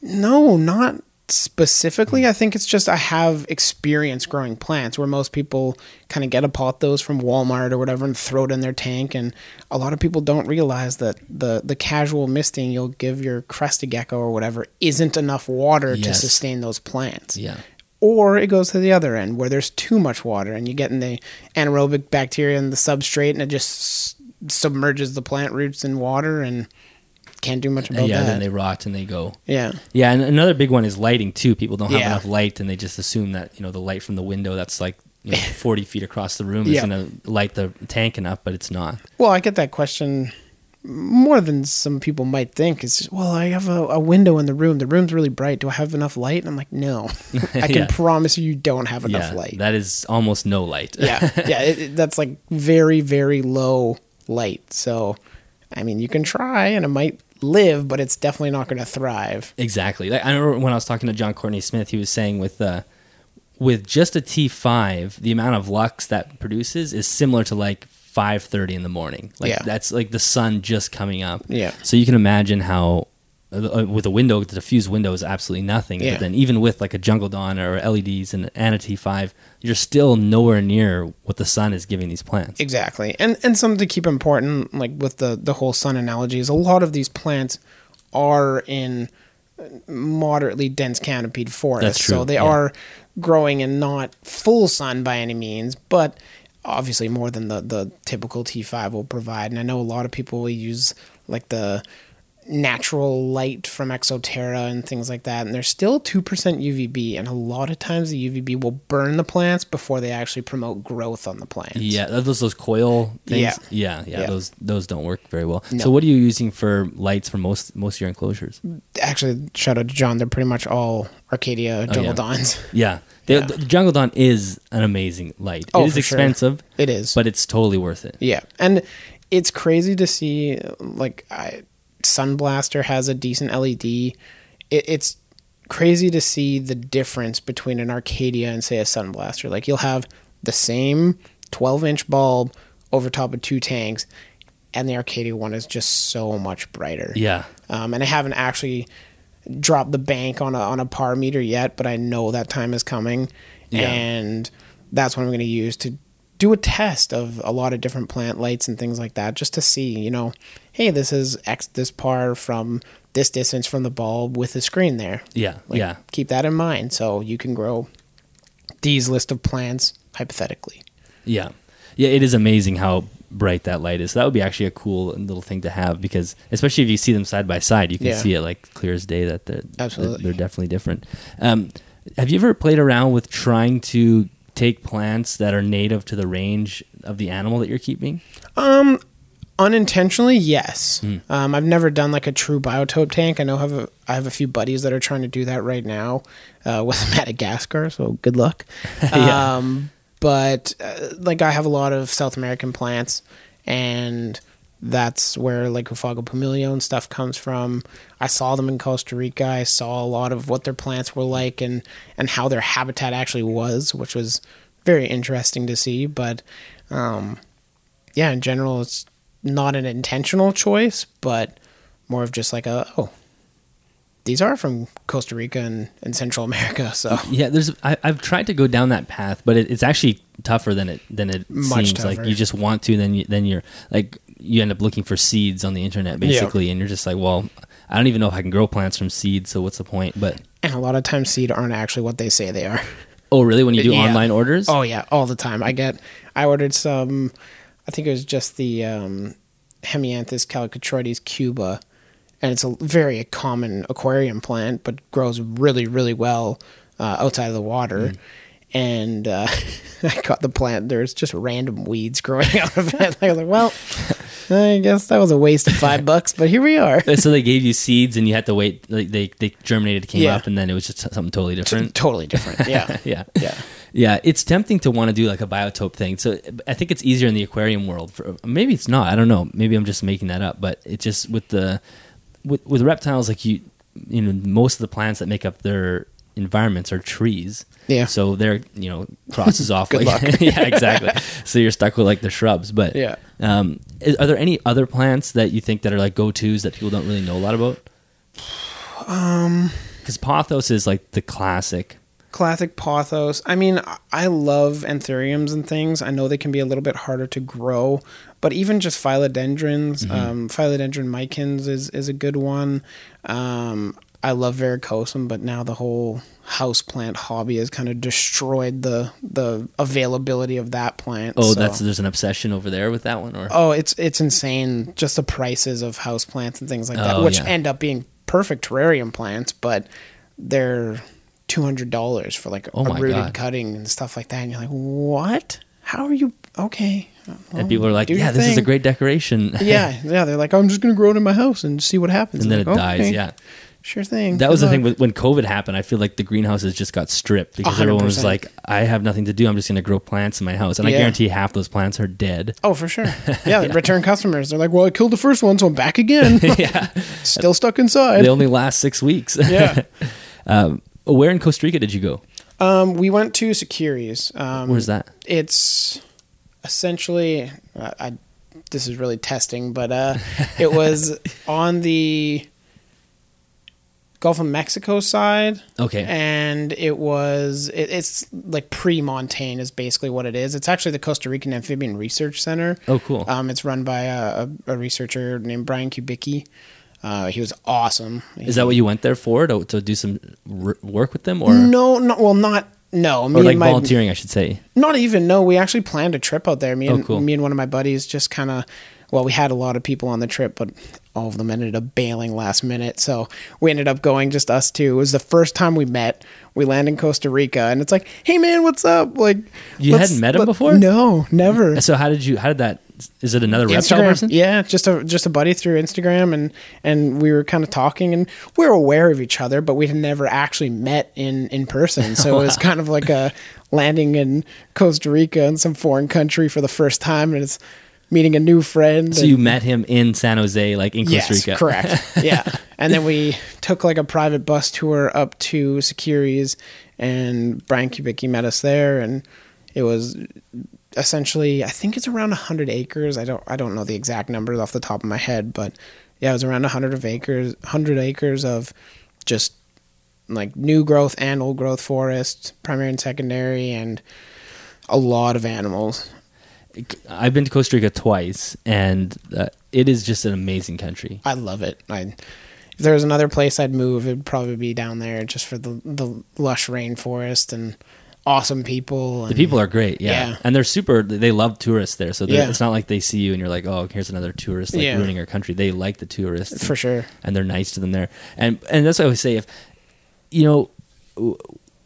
S2: No, not specifically. I think it's just I have experience growing plants where most people kind of get a pothos from Walmart or whatever and throw it in their tank. And a lot of people don't realize that the, the casual misting you'll give your crested gecko or whatever isn't enough water to sustain those plants.
S1: Yeah.
S2: Or it goes to the other end where there's too much water and you get in the anaerobic bacteria in the substrate and it just submerges the plant roots in water and can't do much about
S1: yeah.
S2: that.
S1: Then they rot and they go.
S2: yeah.
S1: Yeah, and another big one is lighting too. People don't have
S2: Yeah.
S1: enough light, and they just assume that you know the light from the window that's like you know, 40 feet across the room
S2: Yeah.
S1: is going to light the tank enough, but it's not.
S2: Well, I get that question more than some people might think. It's just, well, I have a, a window in the room. The room's really bright. Do I have enough light? And I'm like, no. I can
S1: Yeah.
S2: promise you, you don't have enough
S1: yeah,
S2: light.
S1: that is almost no light.
S2: yeah, yeah. It, it- that's like very, very low light. So, I mean, you can try, and it might live, but it's definitely not going to thrive.
S1: Exactly. Like, I remember when I was talking to John Courteney-Smith, he was saying with uh, with just a T5, the amount of lux that produces is similar to like 5:30 in the morning. Like
S2: Yeah.
S1: that's like the sun just coming up.
S2: Yeah.
S1: So you can imagine how uh, with a window, the diffused window is absolutely nothing.
S2: Yeah.
S1: But then even with like a jungle dawn or LEDs and, and a T5, you're still nowhere near what the sun is giving these plants.
S2: Exactly. And and something to keep important, like with the the whole sun analogy, is a lot of these plants are in moderately dense canopied forests. So they
S1: yeah.
S2: are growing in not full sun by any means, but obviously more than the the typical T5 will provide. And I know a lot of people will use like the natural light from Exo Terra and things like that, and there's still 2% UVB, and a lot of times the UVB will burn the plants before they actually promote growth on the plants.
S1: Yeah, those those coil things.
S2: Yeah.
S1: Yeah, yeah,
S2: Yeah.
S1: those those don't work very well.
S2: No.
S1: So what are you using for lights for most most of your enclosures?
S2: actually shout out to John. They're pretty much all Arcadia jungle
S1: Oh, yeah.
S2: dawns.
S1: Yeah, the,
S2: Yeah.
S1: the Jungle Dawn is an amazing light.
S2: Oh,
S1: it is
S2: for sure.
S1: expensive,
S2: It is,
S1: but it's totally worth it.
S2: yeah, and it's crazy to see like I, Sunblaster has a decent LED. It, it's crazy to see the difference between an Arcadia and say a Sunblaster. Like you'll have the same 12 inch bulb over top of two tanks, and the Arcadia one is just so much brighter.
S1: Yeah,
S2: Um, and I haven't actually dropped the bank on a on a par meter yet, but I know that time is coming,
S1: Yeah.
S2: and that's what I'm going to use to do a test of a lot of different plant lights and things like that, just to see, you know, hey, this is X this par from this distance from the bulb with the screen there.
S1: yeah,
S2: Like,
S1: yeah,
S2: Keep that in mind, so you can grow these list of plants hypothetically.
S1: yeah, yeah. It is amazing how bright that light is. So that would be actually a cool little thing to have because, especially if you see them side by side, you can
S2: Yeah.
S1: see it like clear as day that they're
S2: Absolutely.
S1: they're, definitely different. Um, have you ever played around with trying to take plants that are native to the range of the animal that you're keeping?
S2: Um, unintentionally, yes.
S1: Hmm.
S2: Um, I've never done like a true biotope tank. I know I have a, I have a few buddies that are trying to do that right now uh, with Madagascar. So good luck.
S1: Yeah.
S2: Um, but uh, like I have a lot of South American plants, and that's where like Oophaga pumilio and stuff comes from. I saw them in Costa Rica. I saw a lot of what their plants were like and and how their habitat actually was, which was very interesting to see. But um, yeah, in general, it's not an intentional choice, but more of just like a oh, these are from Costa Rica and, and Central America. So
S1: Yeah, there's. I, I've tried to go down that path, but it, it's actually tougher than it than it
S2: Much
S1: seems. Like you just want to, then you, then you're like you end up looking for seeds on the internet basically, and you're just like, well, I don't even know if I can grow plants from seeds, so what's the point? But
S2: and a lot of times seed aren't actually what they say they are.
S1: oh, really? When you do
S2: Yeah.
S1: online orders?
S2: Oh yeah, all the time. I get. I ordered some. I think it was just the um, Hemianthus callitrichoides cuba, and it's a very common aquarium plant, but grows really really well uh, outside of the water. And uh, I got the plant. There's just random weeds growing out of it. I was like, well, I guess that was a waste of five bucks, but here we are.
S1: so they gave you seeds, and you had to wait. Like they they germinated, came
S2: Yeah.
S1: up, and then it was just something totally different.
S2: Totally different. Yeah.
S1: yeah,
S2: Yeah.
S1: yeah. It's tempting to want to do like a biotope thing. So I think it's easier in the aquarium world. For maybe it's not. I don't know. Maybe I'm just making that up. But it just with the with with reptiles, like you, you know, most of the plants that make up their environments are trees.
S2: Yeah.
S1: So they're you know crosses off.
S2: Good
S1: like, yeah, exactly. so you're stuck with like the shrubs. But
S2: Yeah.
S1: um, is, are there any other plants that you think that are like go tos that people don't really know a lot about?
S2: Um,
S1: Because pothos is like the classic.
S2: classic pothos. I mean, I- love anthuriums and things. I know they can be a little bit harder to grow, but even just philodendrons, um, philodendron micans is is a good one. Um, I love verrucosum, but now the whole houseplant hobby has kind of destroyed the the availability of that plant.
S1: Oh,
S2: so-
S1: that's there's an obsession over there with that one, or
S2: Oh, it's it's insane. Just the prices of houseplants and things like that,
S1: Oh,
S2: which
S1: yeah.
S2: end up being perfect terrarium plants, but they're two hundred dollars for like
S1: Oh
S2: a rooted
S1: God.
S2: cutting and stuff like that. And you're like, what? How are you? Okay. Uh, well,
S1: and people are like, "Yeah, this is a great decoration."
S2: yeah, yeah. They're like, I'm just gonna grow it in my house and see what happens.
S1: and then it
S2: I'm
S1: dies. Yeah,
S2: sure thing.
S1: that was the thing with when COVID happened. I feel like the greenhouses just got stripped because everyone was like, "I have nothing to do. I'm just going to grow plants in my house," and I
S2: Yeah.
S1: guarantee half those plants are dead.
S2: Oh, for sure. Yeah, return customers. They're like, well, I killed the first one, so I'm back again.
S1: yeah,
S2: Still stuck inside.
S1: they only last six weeks.
S2: Yeah.
S1: um, where in Costa Rica did you go?
S2: Um, we went to Siquirres. Um,
S1: Where's that?
S2: It's essentially, uh, I, this is really testing, but uh, it was on the Gulf of Mexico side.
S1: Okay.
S2: And it was, it, it's like pre-Montane is basically what it is. It's actually the Costa Rican Amphibian Research Center.
S1: Oh, cool.
S2: Um, it's run by a, a, a researcher named Brian Kubicki. Uh, he was awesome.
S1: Is that what you went there for to, to do some r- work with them, or
S2: No, no, well, not no. Me
S1: or like
S2: my,
S1: volunteering? I should say.
S2: Not even. No, we actually planned a trip out there. Me
S1: Oh,
S2: and
S1: cool.
S2: me and one of my buddies just kind of. Well, we had a lot of people on the trip, but all of them ended up bailing last minute. So we ended up going just us two. It was the first time we met. We land in Costa Rica, and it's like, "Hey, man, what's up?" Like,
S1: You hadn't met him
S2: let-
S1: before?
S2: No, never.
S1: So how did you? How did that? Is it another reptile
S2: Instagram,
S1: person?
S2: yeah, just a just a buddy through Instagram, and and we were kind of talking, and we were aware of each other, but we had never actually met in in person. So it was kind of like a landing in Costa Rica in some foreign country for the first time, and it's meeting a new friend.
S1: So
S2: and-
S1: you met him in San Jose, like in Costa
S2: yes,
S1: Rica.
S2: correct, yeah. And then we took like a private bus tour up to Siquirres, and Brian Kubicki met us there, and it was essentially I think it's around hundred acres. I don't I don't know the exact numbers off the top of my head, but yeah, it was around hundred of acres, hundred acres of just like new growth and old growth forest, primary and secondary, and a lot of animals.
S1: I've been to Costa Rica twice, and uh, it is just an amazing country.
S2: I love it. I if there was another place I'd move, it'd probably be down there just for the the lush rainforest and awesome people. And,
S1: The people are great, yeah.
S2: Yeah.
S1: and they're super. They love tourists there, so
S2: Yeah.
S1: it's not like they see you and you're like, "Oh, here's another tourist like
S2: Yeah.
S1: ruining our country." They like the tourists
S2: for sure.
S1: and they're nice to them there. And and that's what I always say. If you know,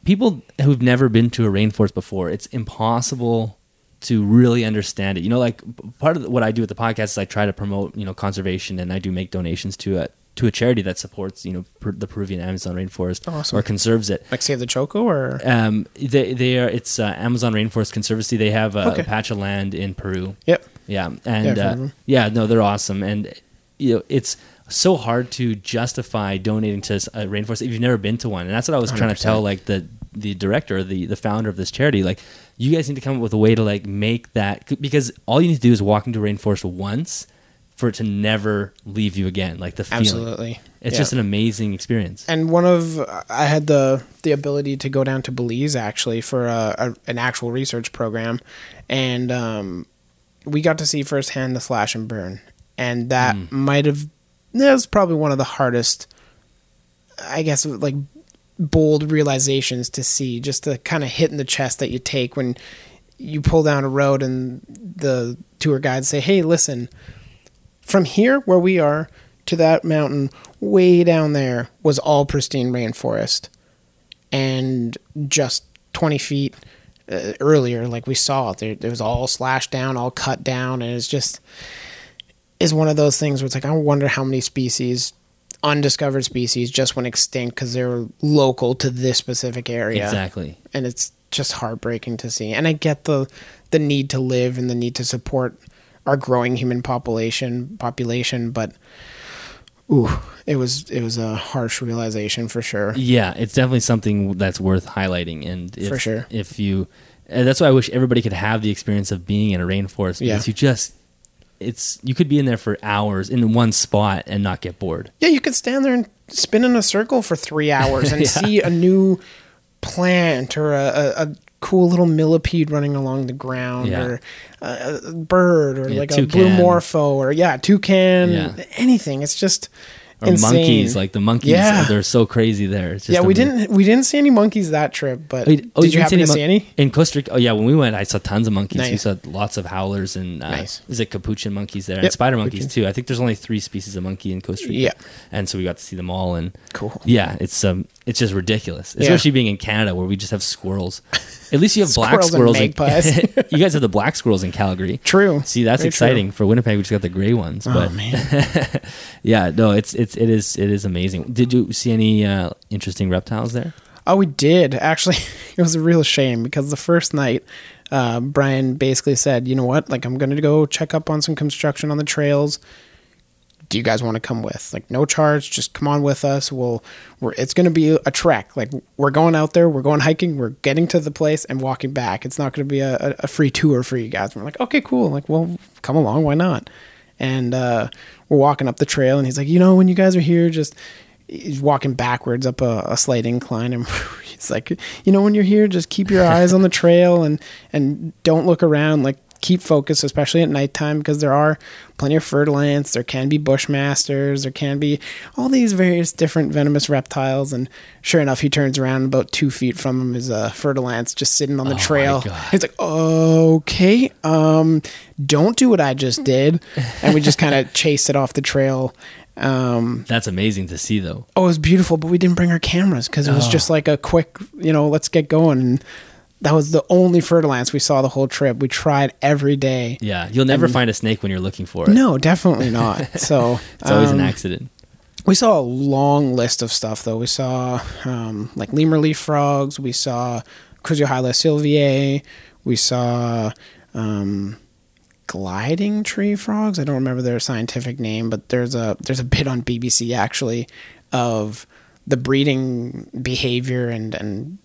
S1: people who've never been to a rainforest before, it's impossible to really understand it. You know, like part of what I do with the podcast is I try to promote you know conservation, and I do make donations to a to a charity that supports you know per, the Peruvian Amazon rainforest
S2: Awesome.
S1: or conserves it.
S2: Like Save the Choco or
S1: Um, they they are it's uh, Amazon Rainforest Conservancy. They have a,
S2: Okay.
S1: a patch of land in Peru.
S2: Yep.
S1: Yeah,
S2: Yeah,
S1: and
S2: I've
S1: uh, yeah, no, they're awesome, and you know it's so hard to justify donating to a rainforest if you've never been to one, and that's what I was trying to tell like the the director, the the founder of this charity, like you guys need to come up with a way to like make that because all you need to do is walk into rainforest once for it to never leave you again, like the feeling.
S2: Absolutely.
S1: It's
S2: Yeah.
S1: just an amazing experience.
S2: and one of I had the the ability to go down to Belize actually for a, a an actual research program, and um, we got to see firsthand the flash and burn, and that
S1: Mm.
S2: might have that was probably one of the hardest, I guess, like bold realizations to see, just the kind of hit in the chest that you take when you pull down a road and the tour guides say, "Hey, listen." From here, where we are, to that mountain way down there was all pristine rainforest. And just 20 feet uh, earlier, like we saw, there, it was all slashed down, all cut down. And it's just, is one of those things where it's like, I wonder how many species, undiscovered species, just went extinct because they were local to this specific area
S1: Exactly.
S2: and it's just heartbreaking to see. And I get the the need to live and the need to support our growing human population population, but ooh, it was it was a harsh realization for sure.
S1: Yeah, it's definitely something that's worth highlighting, and if,
S2: For sure.
S1: if you, that's why I wish everybody could have the experience of being in a rainforest because
S2: Yeah.
S1: you just, it's you could be in there for hours in one spot and not get bored.
S2: Yeah, you could stand there and spin in a circle for three hours and
S1: Yeah.
S2: see a new plant or a, a, a cool little millipede running along the ground
S1: Yeah.
S2: or a, a bird or
S1: Yeah,
S2: like a blue morpho or yeah, toucan, anything. It's just
S1: Or
S2: insane.
S1: monkeys, like the monkeys,
S2: Yeah.
S1: they're so crazy there. It's just
S2: yeah, we
S1: amazing.
S2: didn't we didn't see any monkeys that trip, but
S1: Wait, oh,
S2: did you,
S1: didn't
S2: happen to
S1: mon-
S2: see any?
S1: in Costa Rica? Oh yeah, when we went, I saw tons of monkeys. We
S2: Nice.
S1: saw lots of howlers and uh,
S2: Nice.
S1: is it capuchin monkeys there and spider monkeys
S2: capuchin.
S1: too. I think there's only three species of monkey in Costa Rica.
S2: Yeah.
S1: and so we got to see them all and
S2: Cool.
S1: yeah, it's um it's just ridiculous, especially being in Canada where we just have squirrels. At least you have black
S2: Squirrels
S1: squirrels.
S2: and
S1: in-
S2: magpies.
S1: you guys have the black squirrels in Calgary.
S2: True.
S1: See, that's
S2: Very
S1: exciting for Winnipeg. We just got the gray ones,
S2: Oh
S1: but
S2: man.
S1: yeah, no, it's it's it is it is amazing. Did you see any uh, interesting reptiles there?
S2: Oh, we did actually. It was a real shame because the first night, uh, Brian basically said, "You know what? Like, I'm going to go check up on some construction on the trails. Do you guys want to come with? Like, no charge. Just come on with us. We'll. We're. It's going to be a trek. Like, we're going out there. We're going hiking. We're getting to the place and walking back. It's not going to be a, a, free tour for you guys." We're like, "Okay, cool. Like, well, come along. Why not?" And uh, we're walking up the trail, and he's like, "You know, when you guys are here, just." he's walking backwards up a, a slight incline and he's like you know when you're here just keep your eyes on the trail and and don't look around like keep focused especially at nighttime because there are plenty of fer-de-lance there can be bushmasters there can be all these various different venomous reptiles and sure enough he turns around about two feet from him is a fer-de-lance just sitting on the
S1: Oh
S2: trail
S1: God.
S2: he's like okay um don't do what i just did and we just kind of chased it off the trail um
S1: That's amazing to see, though.
S2: oh, it was beautiful, but we didn't bring our cameras because it was
S1: Oh.
S2: just like a quick, you know, let's get going. And that was the only fer-de-lance we saw the whole trip. We tried every day.
S1: Yeah, you'll never
S2: And-
S1: find a snake when you're looking for it.
S2: No, definitely not. So
S1: it's always an
S2: um,
S1: accident.
S2: We saw a long list of stuff though. We saw um, like lemur leaf frogs. We saw Cruziohyla sylviae. We saw um, gliding tree frogs. I don't remember their scientific name, but there's a there's a bit on BBC actually of the breeding behavior and and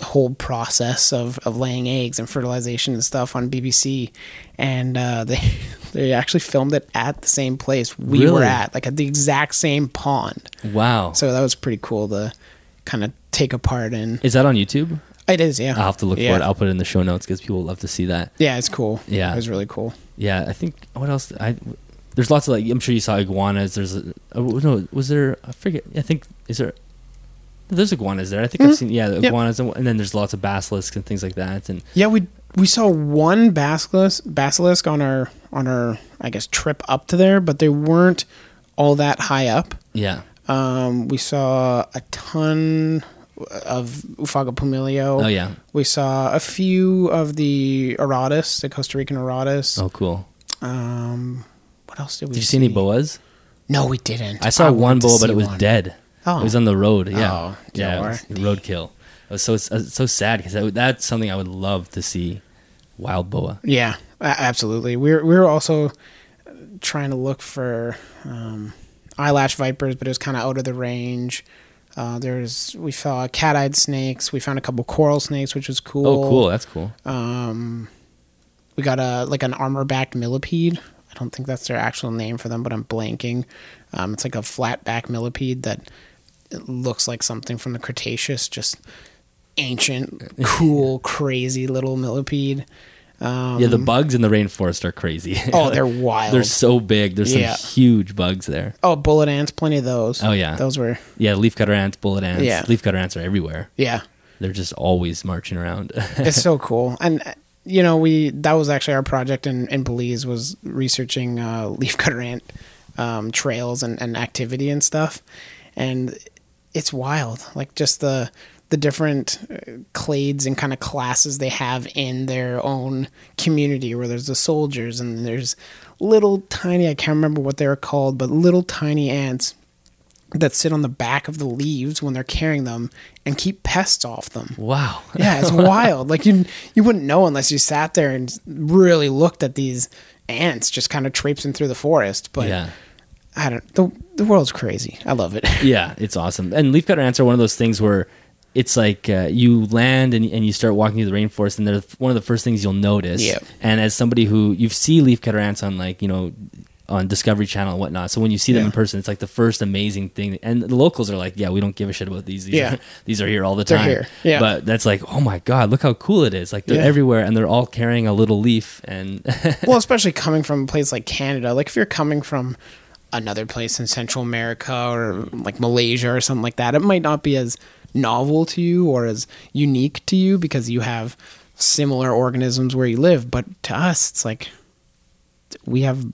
S2: whole process of, of laying eggs and fertilization and stuff on BBC, and uh, they they actually filmed it at the same place we were at, like at the exact same pond.
S1: Wow.
S2: So that was pretty cool to kind of take apart in.
S1: Is that on YouTube?
S2: It is, yeah.
S1: I'll have to look
S2: yeah.
S1: for it. I'll put it in the show notes because people love to see that.
S2: Yeah, it's cool.
S1: Yeah.
S2: it was really cool.
S1: Yeah, I think what else? I there's lots of like I'm sure you saw iguanas. There's a oh, no, was there? I forget. I think is there. There's iguanas there. I think I've seen yeah the
S2: Yep.
S1: iguanas and, and then there's lots of basilisks and things like that. And
S2: Yeah, we we saw one basilisk basilisk on our on our I guess trip up to there, but they weren't all that high up.
S1: yeah,
S2: Um, we saw a ton of Oophaga pumilio.
S1: oh yeah,
S2: We saw a few of the Auratus, the Costa Rican Auratus.
S1: oh cool.
S2: Um, what else did we
S1: Did you see any boas?
S2: No, we didn't.
S1: I saw one boa, but it was dead.
S2: Oh.
S1: It was on the road. Yeah,
S2: Oh,
S1: yeah, roadkill. It was so it's, it's so sad because that's something I would love to see. Wild boa.
S2: Yeah, absolutely. We're we're also trying to look for um, eyelash vipers, but it was kind of out of the range. Uh, there's we saw cat-eyed snakes. We found a couple coral snakes, which was cool.
S1: Oh, cool. That's cool.
S2: Um, we got a like an armor-backed millipede. I don't think that's their actual name for them, but I'm blanking. Um, it's like a flat-back millipede that it looks like something from the Cretaceous, just ancient, cool, crazy little millipede. Um,
S1: yeah, the bugs in the rainforest are crazy.
S2: Oh, they're wild.
S1: they're so big. There's
S2: Yeah.
S1: some huge bugs there.
S2: oh, bullet ants, plenty of those.
S1: Oh, yeah.
S2: those were
S1: Yeah, leafcutter ants, bullet ants.
S2: Yeah.
S1: Leafcutter ants are everywhere.
S2: yeah.
S1: They're just always marching around.
S2: it's so cool and uh, you know we that was actually our project in, in belize was researching uh, leafcutter ant um, trails and, and activity and stuff and it's wild like just the the different uh, clades and kind of classes they have in their own community where there's the soldiers and there's little tiny i can't remember what they're called but little tiny ants that sit on the back of the leaves when they're carrying them and keep pests off them
S1: wow.
S2: yeah, it's wild. Like you you wouldn't know unless you sat there and really looked at these ants just kind of traipsing through the forest. But
S1: yeah.
S2: I don't. The the world's crazy. I love it.
S1: Yeah, it's awesome. And leaf cutter ants are one of those things where it's like uh, you land and, and you start walking through the rainforest, and they're one of the first things you'll notice.
S2: Yeah.
S1: And as somebody who you see leaf cutter ants on like you know on Discovery Channel and whatnot, so when you see them
S2: Yeah.
S1: in person, it's like the first amazing thing. And the locals are like, "Yeah, we don't give a shit about these. These
S2: Yeah.
S1: are, these are here all the time."
S2: They're
S1: time."
S2: here. Yeah.
S1: But that's like, oh my god, look how cool it is! Like they're
S2: Yeah.
S1: everywhere, and they're all carrying a little leaf. And
S2: well, especially coming from a place like Canada. Like if you're coming from another place in Central America or like Malaysia or something like that, it might not be as novel to you or as unique to you because you have similar organisms where you live. But to us, it's like we have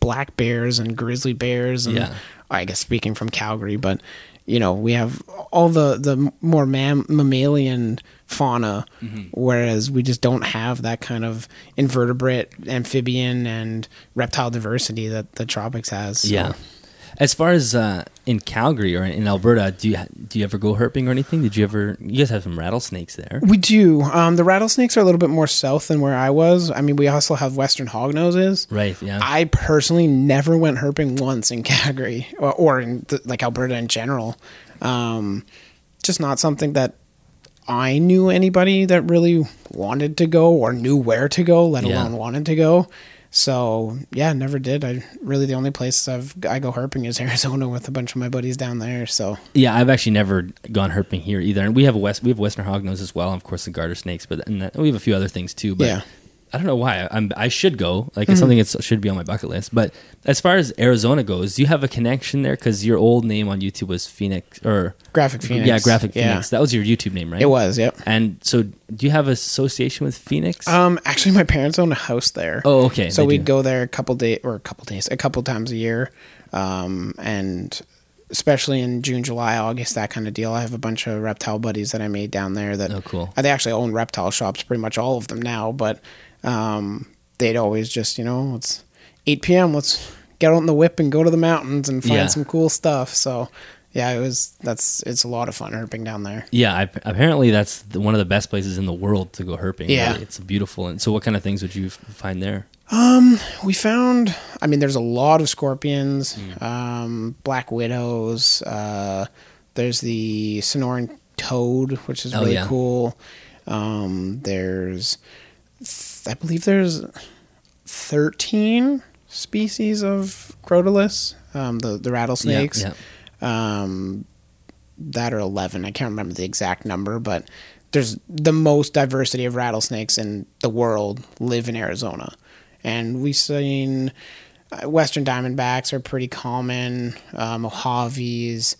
S2: black bears and grizzly bears and
S1: Yeah.
S2: I guess speaking from Calgary, but you know, we have all the the more mam- mammalian fauna, mm-hmm. whereas we just don't have that kind of invertebrate, amphibian, and reptile diversity that the tropics has. So-
S1: Yeah. As far as uh, in Calgary or in Alberta, do you do you ever go herping or anything? Did you ever? You guys have some rattlesnakes there.
S2: We do. Um, the rattlesnakes are a little bit more south than where I was. I mean, we also have western hognoses.
S1: Right. Yeah.
S2: I personally never went herping once in Calgary or, or in the, like Alberta in general. Um, just not something that I knew anybody that really wanted to go or knew where to go, let
S1: Yeah.
S2: alone wanted to go. So yeah, never did. I really the only place I've I go herping is Arizona with a bunch of my buddies down there. So
S1: Yeah, I've actually never gone herping here either. And we have a west, we have western hognose as well, and of course the garter snakes. But and that, we have a few other things too. But
S2: Yeah.
S1: I don't know why. I'm I should go. Like it's something that should be on my bucket list. But as far as Arizona goes, do you have a connection there? Because your old name on YouTube was Phoenix or
S2: graphic Phoenix.
S1: yeah, Graphic
S2: Yeah.
S1: Phoenix. That was your YouTube name, right?
S2: It was. Yep.
S1: And so, do you have association with Phoenix?
S2: Um, actually, my parents own a house there.
S1: oh, okay.
S2: so
S1: they
S2: we'd
S1: do.
S2: go there a couple days or a couple days, a couple times a year, um, and especially in June, July, August, that kind of deal. I have a bunch of reptile buddies that I made down there. That
S1: Oh, cool.
S2: They actually own reptile shops, pretty much all of them now. But um, they'd always just, you know, it's 8 p.m. Let's get on the whip and go to the mountains and find
S1: Yeah.
S2: some cool stuff. So. Yeah, it was. That's it's a lot of fun herping down there.
S1: Yeah, I, apparently that's the, one of the best places in the world to go herping.
S2: Yeah.
S1: really. it's beautiful. And so, what kind of things would you f- find there?
S2: Um, We found, I mean, there's a lot of scorpions, um, black widows. Uh, there's the Sonoran toad, which is
S1: Oh,
S2: really
S1: yeah.
S2: cool. Um, there's, I believe there's 13 species of Crotalus, um, the, the rattlesnakes.
S1: Yeah,
S2: Um, that are 11. I can't remember the exact number, but there's the most diversity of rattlesnakes in the world live in Arizona. And we've seen uh, Western Diamondbacks are pretty common, uh, Mojaves.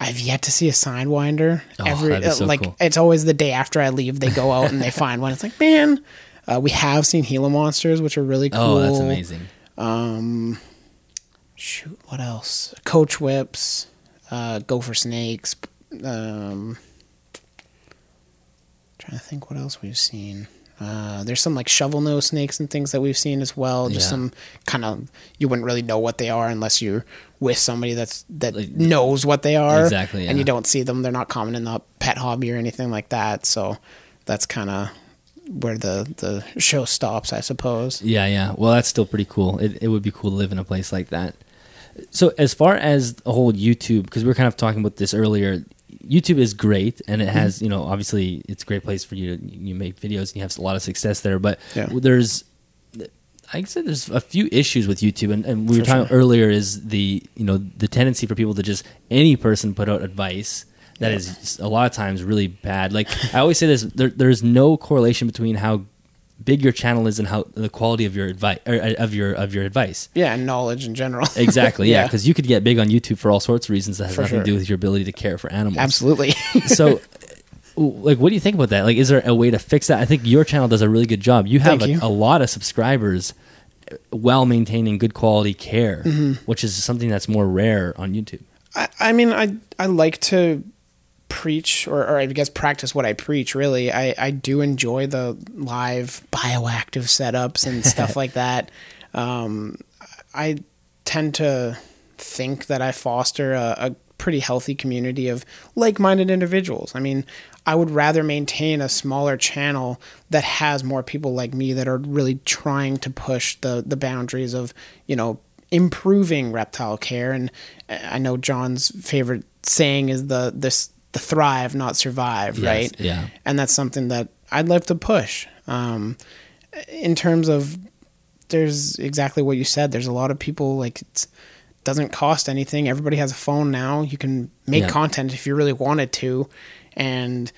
S2: I've yet to see a sidewinder.
S1: Oh,
S2: Every uh,
S1: so
S2: like
S1: cool.
S2: it's always the day after I leave, they go out and they find one. It's like, man, uh, we have seen Gila monsters, which are really cool.
S1: Oh, that's amazing.
S2: Um, shoot, what else? Coach whips, uh, gopher snakes. Um, trying to think what else we've seen. Uh, there's some like shovel nose snakes and things that we've seen as well. Just
S1: Yeah.
S2: some kind of you wouldn't really know what they are unless you're with somebody that's that
S1: Like-
S2: knows what they are.
S1: Exactly,
S2: And you don't see them. They're not common in the pet hobby or anything like that. So that's kind of where the the show stops, I suppose.
S1: Yeah, yeah. Well, that's still pretty cool. It, it would be cool to live in a place like that. So, as far as the whole YouTube, because we were kind of talking about this earlier, YouTube is great, and it mm-hmm. has, you know, obviously it's a great place for you to you make videos and you have a lot of success there. But
S2: Yeah.
S1: there's, I said, there's a few issues with YouTube, and, and we were talking
S2: sure.
S1: earlier is the you know the tendency for people to just any person put out advice that is a lot of times really bad. Like I always say this, there, there's no correlation between how big your channel is and how the quality of your advice or, uh, of your of your advice.
S2: Yeah, and knowledge in general.
S1: Exactly, yeah,
S2: Yeah.
S1: because you could get big on YouTube for all sorts of reasons that has
S2: For
S1: nothing to do with your ability to care for animals.
S2: Absolutely.
S1: so, like, what do you think about that? Like, is there a way to fix that? I think your channel does a really good job. You have a,
S2: you.
S1: a lot of subscribers uh, while maintaining good quality care,
S2: Mm-hmm.
S1: which is something that's more rare on YouTube.
S2: I, I mean, I I like to preach or, or I guess practice what I preach. Really, I I do enjoy the live bioactive setups and stuff like that. Um, I tend to think that I foster a, a pretty healthy community of like-minded individuals. I mean, I would rather maintain a smaller channel that has more people like me that are really trying to push the the boundaries of, you know, improving reptile care and I know John's favorite saying is the this the thrive not survive,
S1: Yes,
S2: right?
S1: yeah.
S2: And that's something that I'd love to push. Um in terms of there's exactly what you said. There's a lot of people like it doesn't cost anything. Everybody has a phone now. You can make
S1: Yeah.
S2: content if you really wanted to, and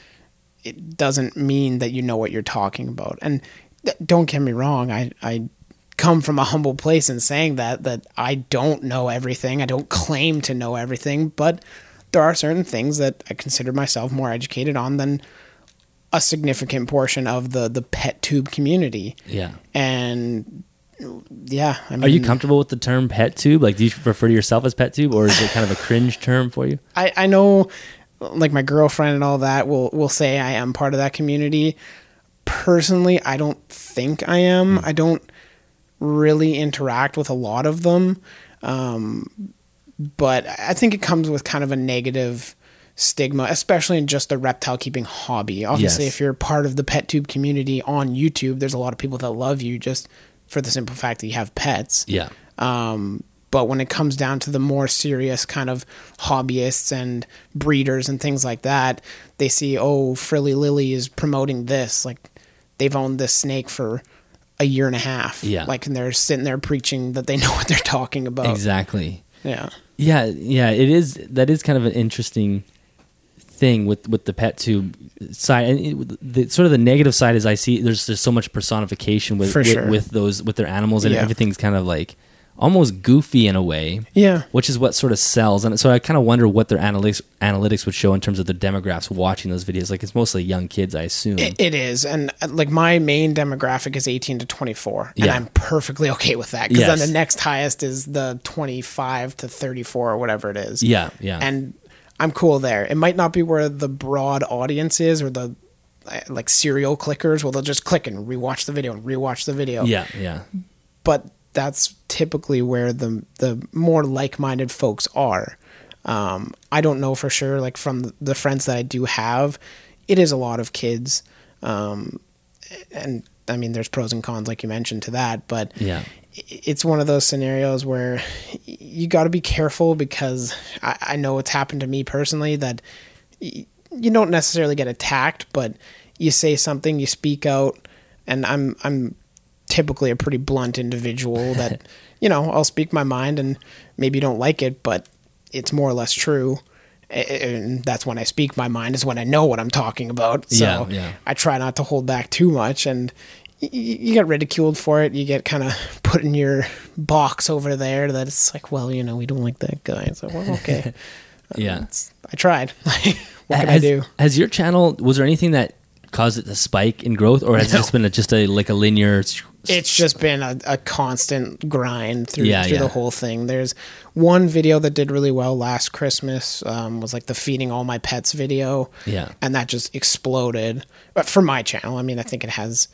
S2: it doesn't mean that you know what you're talking about. And th- don't get me wrong. I I come from a humble place in saying that that I don't know everything. I don't claim to know everything, but there are certain things that I consider myself more educated on than a significant portion of the the pet tube community
S1: Yeah,
S2: and yeah. I mean,
S1: Are you comfortable with the term pet tube? Like, do you refer to yourself as pet tube, or is it kind of a cringe term for you?
S2: I, I know like my girlfriend and all that will will say I am part of that community. Personally, I don't think I am. I don't really interact with a lot of them. Um, but I think it comes with kind of a negative stigma, especially in just the reptile keeping hobby. Obviously,
S1: Yes.
S2: if you're part of the pet tube community on YouTube, there's a lot of people that love you just for the simple fact that you have pets.
S1: Yeah.
S2: Um, but when it comes down to the more serious kind of hobbyists and breeders and things like that, they see, oh, Frilly Lily is promoting this. Like they've owned this snake for a year and a half.
S1: Yeah.
S2: Like, and they're sitting there preaching that they know what they're talking about.
S1: Exactly.
S2: Yeah.
S1: Yeah, yeah, it is. That is kind of an interesting thing with with the pet tube side, and it, the sort of the negative side is I see there's there's so much personification with with,
S2: sure.
S1: with those with their animals, and
S2: Yeah.
S1: everything's kind of like almost goofy in a way.
S2: Yeah.
S1: Which is what sort of sells, and so I kind of wonder what their analytics analytics would show in terms of the demographics watching those videos. Like it's mostly young kids, I assume.
S2: It, it is, and uh, like my main demographic is 18 to 24, and
S1: Yeah.
S2: I'm perfectly okay with that because
S1: Yes.
S2: then the next highest is the 25 to 34 or whatever it is.
S1: yeah, yeah,
S2: and I'm cool there. It might not be where the broad audience is or the uh, like serial clickers where they'll just click and rewatch the video and rewatch the video.
S1: yeah, yeah,
S2: But that's typically where the the more like-minded folks are. Um, I don't know for sure. Like from the friends that I do have, it is a lot of kids, um, and I mean, there's pros and cons, like you mentioned, to that. But
S1: yeah.
S2: it's one of those scenarios where you got to be careful because I, I know it's happened to me personally that y- you don't necessarily get attacked, but you say something, you speak out, and I'm I'm typically a pretty blunt individual that you know I'll speak my mind and maybe you don't like it, but it's more or less true. And that's when I speak my mind is when I know what I'm talking about. So
S1: Yeah, yeah.
S2: I try not to hold back too much and you get ridiculed for it. You get kind of put in your box over there that it's like, well, you know, we don't like that guy. So, well, okay.
S1: Yeah.
S2: Um, it's- I tried. Like, what can I
S1: has,
S2: do?
S1: Has your channel was there anything that caused it to spike in growth, or has it just been a, just a like a linear?
S2: It's just been a, a constant grind through
S1: Yeah,
S2: through
S1: yeah.
S2: the whole thing. There's one video that did really well last Christmas. Um, was like the feeding all my pets video.
S1: Yeah.
S2: and that just exploded. But for my channel, I mean, I think it has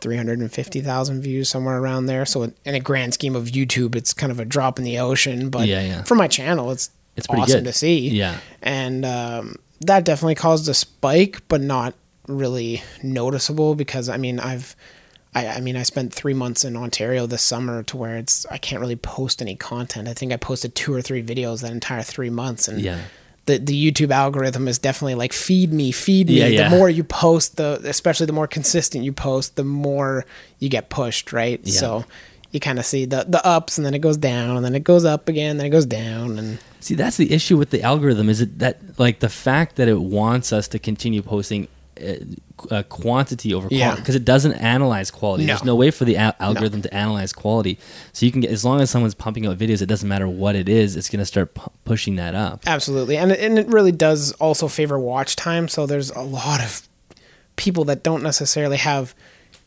S2: 350,000 views somewhere around there. So in a grand scheme of YouTube, it's kind of a drop in the ocean. But
S1: Yeah, yeah.
S2: for my channel, it's
S1: It's pretty
S2: awesome
S1: good.
S2: to see.
S1: Yeah.
S2: and um, that definitely caused a spike, but not really noticeable because I mean I've. I, I mean, I spent three months in Ontario this summer to where it's I can't really post any content. I think I posted two or three videos that entire three months, and
S1: Yeah.
S2: the the YouTube algorithm is definitely like feed me, feed me.
S1: Yeah, yeah.
S2: The more you post, the especially the more consistent you post, the more you get pushed, right? So you kind of see the the ups, and then it goes down, and then it goes up again, then it goes down, and
S1: See, that's the issue with the algorithm. Is it that like the fact that it wants us to continue posting eh, uh, quantity over quality
S2: Yeah.
S1: because it doesn't analyze quality.
S2: No.
S1: There's no way for the al- algorithm to analyze quality. So you can get as long as someone's pumping out videos, it doesn't matter what it is. It's going to start pu- pushing that up.
S2: Absolutely, and it- and it really does also favor watch time. So there's a lot of people that don't necessarily have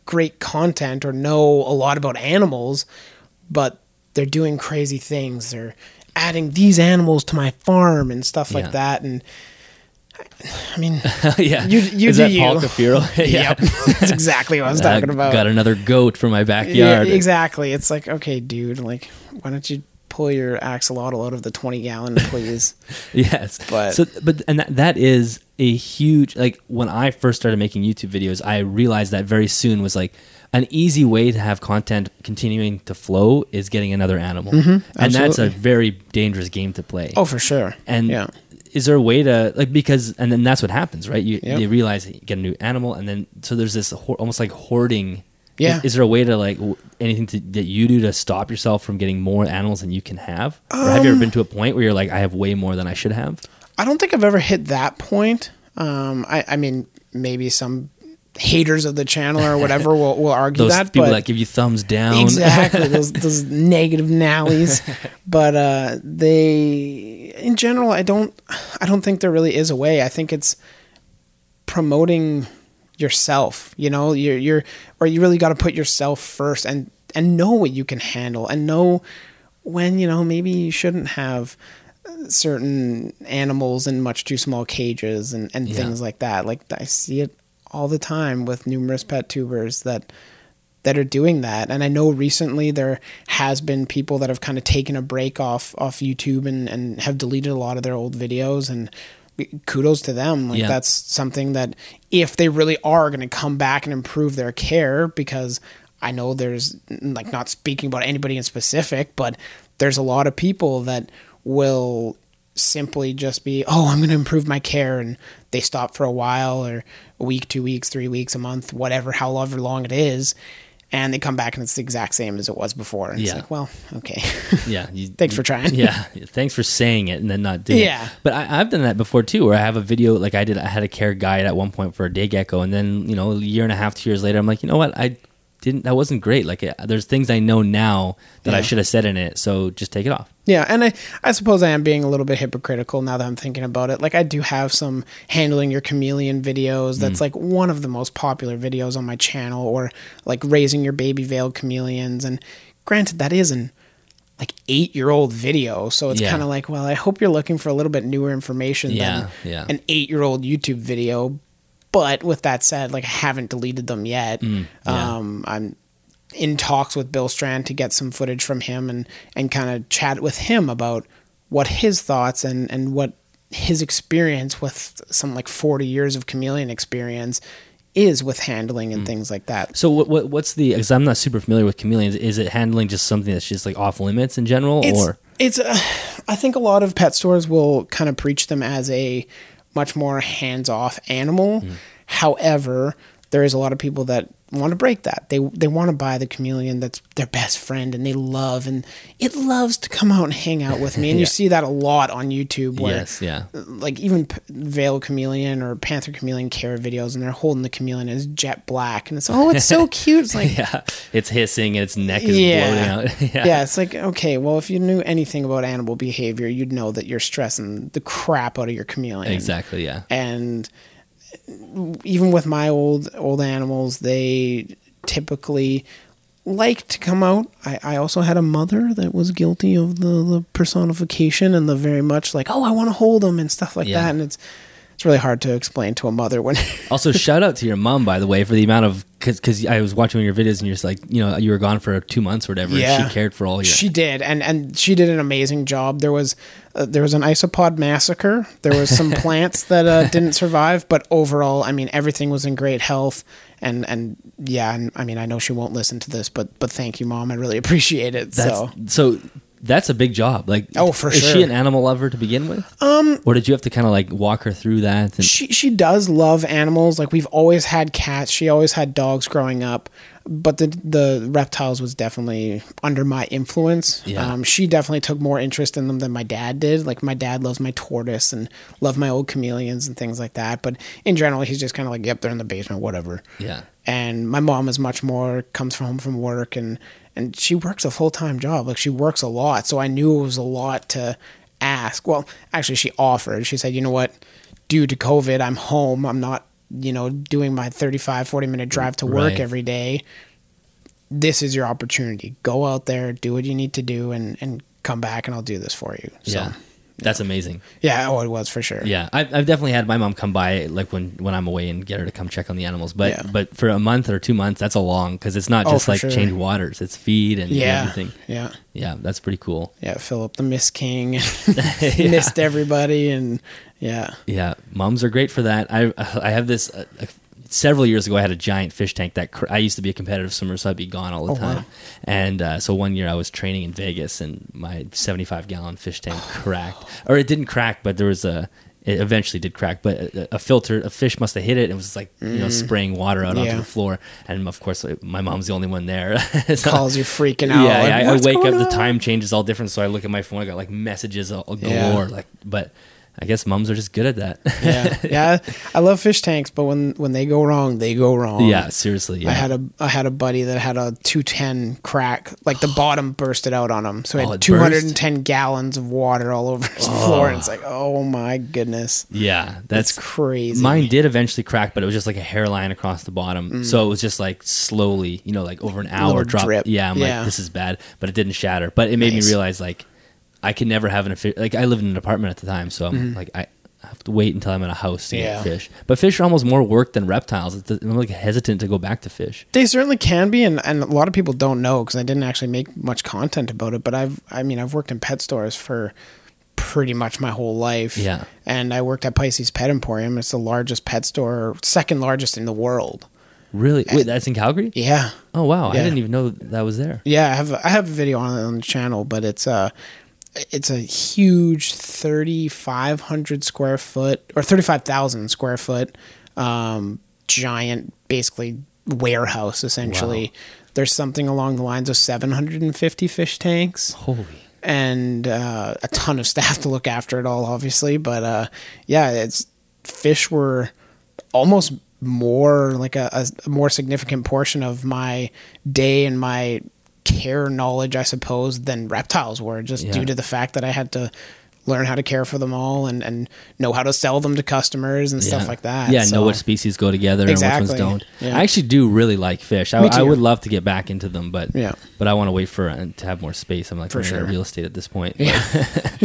S2: great content or know a lot about animals, but they're doing crazy things. They're adding these animals to my farm and stuff
S1: Yeah.
S2: like that. And I mean,
S1: yeah,
S2: You- you
S1: is
S2: do
S1: that
S2: you.
S1: Paul Cuffaro?
S2: yep, that's exactly what I was talking about.
S1: Got another goat for my
S2: Yeah,
S1: backyard.
S2: exactly. It's like, okay, dude, like, why don't you pull your axolotl out of the twenty gallon, please?
S1: yes
S2: But-
S1: so but and that, that is a huge like when i first started making youtube videos i realized that very soon was like an easy way to have content continuing to flow is getting another animal mm-hmm. and that's a very dangerous game to play
S2: oh, for sure.
S1: and
S2: yeah,
S1: is there a way to like because and then that's what happens right you,
S2: Yep.
S1: you realize you get a new animal and then so there's this hor- almost like hoarding
S2: Yeah.
S1: is, is there a way to like w- anything to, that you do to stop yourself from getting more animals than you can have or have you ever
S2: Um,
S1: been to a point where you're like i have way more than i should have
S2: I don't think I've ever hit that point. Um, I, I mean, maybe some haters of the channel or whatever will, will argue
S1: those
S2: that,
S1: people
S2: but
S1: that give you thumbs down.
S2: exactly those those negative nallies. But uh, they, in general, I don't, I don't think there really is a way. I think it's promoting yourself. You know, you're you're, or you really got to put yourself first and and know what you can handle and know when you know maybe you shouldn't have certain animals in much too small cages and, and
S1: Yeah.
S2: things like that. Like I see it all the time with numerous pet tubers that that are doing that. And I know recently there has been people that have kind of taken a break off off YouTube and, and have deleted a lot of their old videos and kudos to them. Like
S1: Yeah.
S2: that's something that if they really are going to come back and improve their care because I know there's like not speaking about anybody in specific, but there's a lot of people that will simply just be, oh, I'm going to improve my care, and they stop for a while or a week, two weeks, three weeks, a month, whatever, however long it is, and they come back and it's the exact same as it was before. And
S1: Yeah.
S2: it's like, well, okay,
S1: Yeah. You,
S2: thanks for trying.
S1: yeah thanks for saying it and then not doing
S2: Yeah.
S1: it but I, i've done that before too where i have a video like i did i had a care guide at one point for a day gecko and then you know a year and a half two years later i'm like you know what i didn't that wasn't great like uh, there's things i know now that i should have said in it so just take it off
S2: Yeah, and I, I suppose I am being a little bit hypocritical now that I'm thinking about it. Like I do have some handling your chameleon videos. That's like one of the most popular videos on my channel, or like raising your baby veiled chameleons. And granted, that is an like eight year old video, so it's
S1: Yeah.
S2: kind of like, well, I hope you're looking for a little bit newer information
S1: Yeah,
S2: than
S1: yeah.
S2: an eight year old YouTube video. But with that said, like I haven't deleted them yet.
S1: Mm, yeah.
S2: Um, I'm in talks with Bill Strand to get some footage from him and and kind of chat with him about what his thoughts and and what his experience with some like 40 years of chameleon experience is with handling
S1: Mm.
S2: and things like that.
S1: so what, what what's the because i'm not super familiar with chameleons is it handling just something that's just like off limits in general
S2: It's
S1: or
S2: it's uh, I think a lot of pet stores will kind of preach them as a much more hands-off animal.
S1: Mm.
S2: However, there is a lot of people that want to break that. They they want to buy the chameleon that's their best friend and they love and it loves to come out and hang out with me. And you see that a lot on YouTube where
S1: yes yeah
S2: like even P- veil chameleon or panther chameleon care videos and they're holding the chameleon as jet black and it's oh it's so cute. It's like
S1: yeah it's hissing and its neck is
S2: Yeah.
S1: bloating out yeah.
S2: yeah. it's like okay, well, if you knew anything about animal behavior, you'd know that you're stressing the crap out of your chameleon.
S1: exactly yeah
S2: And even with my old old animals, they typically like to come out. I, I also had a mother that was guilty of the, the personification and the very much like, oh, I want to hold them and stuff like
S1: Yeah.
S2: that. And it's it's really hard to explain to a mother when
S1: Also, shout out to your mom, by the way, for the amount of because I was watching your videos and you're just like, you know, you were gone for two months or whatever. and
S2: Yeah.
S1: she cared for all your.
S2: She did, and and she did an amazing job. There was uh, there was an isopod massacre. There was some plants that uh, didn't survive, but overall, I mean, everything was in great health. And and yeah, and I mean, I know she won't listen to this, but but thank you, mom. I really appreciate it.
S1: that's,
S2: so
S1: so that's a big job. Like,
S2: Oh, for
S1: is
S2: sure.
S1: she an animal lover to begin with? Um, or did you have to kind of like walk her through that? And,
S2: she she does love animals. Like we've always had cats. She always had dogs growing up, but the the reptiles was definitely under my influence.
S1: Yeah.
S2: Um, she definitely took more interest in them than my dad did. Like my dad loves my tortoise and loved my old chameleons and things like that. But in general, he's just kind of like, yep, they're in the basement, whatever.
S1: yeah,
S2: And my mom is much more comes from home from work and and she works a full time job. Like she works a lot, so I knew it was a lot to ask. Well, actually, she offered. She said, you know what, due to COVID, I'm home. I'm not, you know, doing my 35, 40 minute drive to work
S1: Right.
S2: every day. This is your opportunity. Go out there, do what you need to do, and and come back, and I'll do this for you. So,
S1: yeah, that's amazing.
S2: yeah, oh, it was for sure.
S1: Yeah, I've, I've definitely had my mom come by like when when I'm away and get her to come check on the animals. But
S2: Yeah.
S1: but for a month or two months, that's a long because it's not
S2: Oh,
S1: just
S2: for
S1: like
S2: sure.
S1: change waters; it's feed and
S2: yeah,
S1: everything.
S2: yeah.
S1: Yeah, that's pretty cool.
S2: Yeah, Philip the Miss King missed everybody, and yeah,
S1: Yeah, moms are great for that. I I have this. Uh, uh, several years ago, I had a giant fish tank that cr- I used to be a competitive swimmer, so I'd be gone all the
S2: Oh,
S1: time.
S2: wow.
S1: And uh, so one year I was training in Vegas, and my seventy-five gallon fish tank cracked, or it didn't crack, but there was a. It eventually did crack, but a, a filter, a fish must have hit it. and It was like you know spraying water out
S2: Mm. Yeah.
S1: onto the floor, and of course uh, my mom's the only one there. So-
S2: calls you freaking out.
S1: yeah,
S2: like,
S1: I, I wake up,
S2: going
S1: the
S2: on?"
S1: time changes all different, so I look at my phone, I got like messages all galore,
S2: Yeah.
S1: like, but I guess mums are just good at that.
S2: Yeah, yeah. I love fish tanks, but when when they go wrong, they go wrong.
S1: yeah, seriously. Yeah.
S2: I had a I had a buddy that had a 210 crack, like the bottom bursted out on him. So he
S1: Oh,
S2: had
S1: it
S2: 210 gallons of water all over his floor, and it's like, oh my goodness,
S1: yeah,
S2: that's
S1: that's
S2: crazy.
S1: Mine did eventually crack, but it was just like a hairline across the bottom. So it was just like slowly, you know, like over an hour
S2: Mm.
S1: Drop.
S2: drip.
S1: Yeah, I'm
S2: Yeah.
S1: like, this is bad, but it didn't shatter. But it made
S2: Nice.
S1: me realize like I can never have an fish. Like I lived in an apartment at the time, so I'm like I. Have to wait until I'm in a house to
S2: Mm-hmm. Yeah.
S1: get fish. But fish are almost more work than reptiles. It's- I'm like hesitant to go back to fish.
S2: They certainly can be, and, and a lot of people don't know because I didn't actually make much content about it. But I've, I mean, I've worked in pet stores for pretty much my whole life.
S1: Yeah.
S2: and I worked at Pisces Pet Emporium. It's the largest pet store, second largest in the world.
S1: Really? Wait, that's in Calgary?
S2: Yeah,
S1: Oh wow, I didn't even know that was there.
S2: Yeah, I have I have a video on on the channel, but it's a it's a huge thirty five hundred square foot or thirty five thousand square foot um, giant, basically warehouse. Essentially, there's something along the lines of seven hundred and fifty fish tanks
S1: Holy.
S2: and uh, a ton of staff to look after it all, obviously. But uh, yeah, it's fish were almost more like a, a more significant portion of my day and my care knowledge, I suppose, than reptiles were, just
S1: Yeah.
S2: due to the fact that I had to learn how to care for them all and, and know how to sell them to customers and stuff like that.
S1: Yeah,
S2: So-
S1: know what species go together and which
S2: Exactly.
S1: ones don't.
S2: Yeah.
S1: I actually do really like fish. I. I would love to get back into them, but
S2: Yeah.
S1: but I want to wait for uh, to have more space. I'm like
S2: For
S1: running out of
S2: sure.
S1: real estate at this point.
S2: Yeah.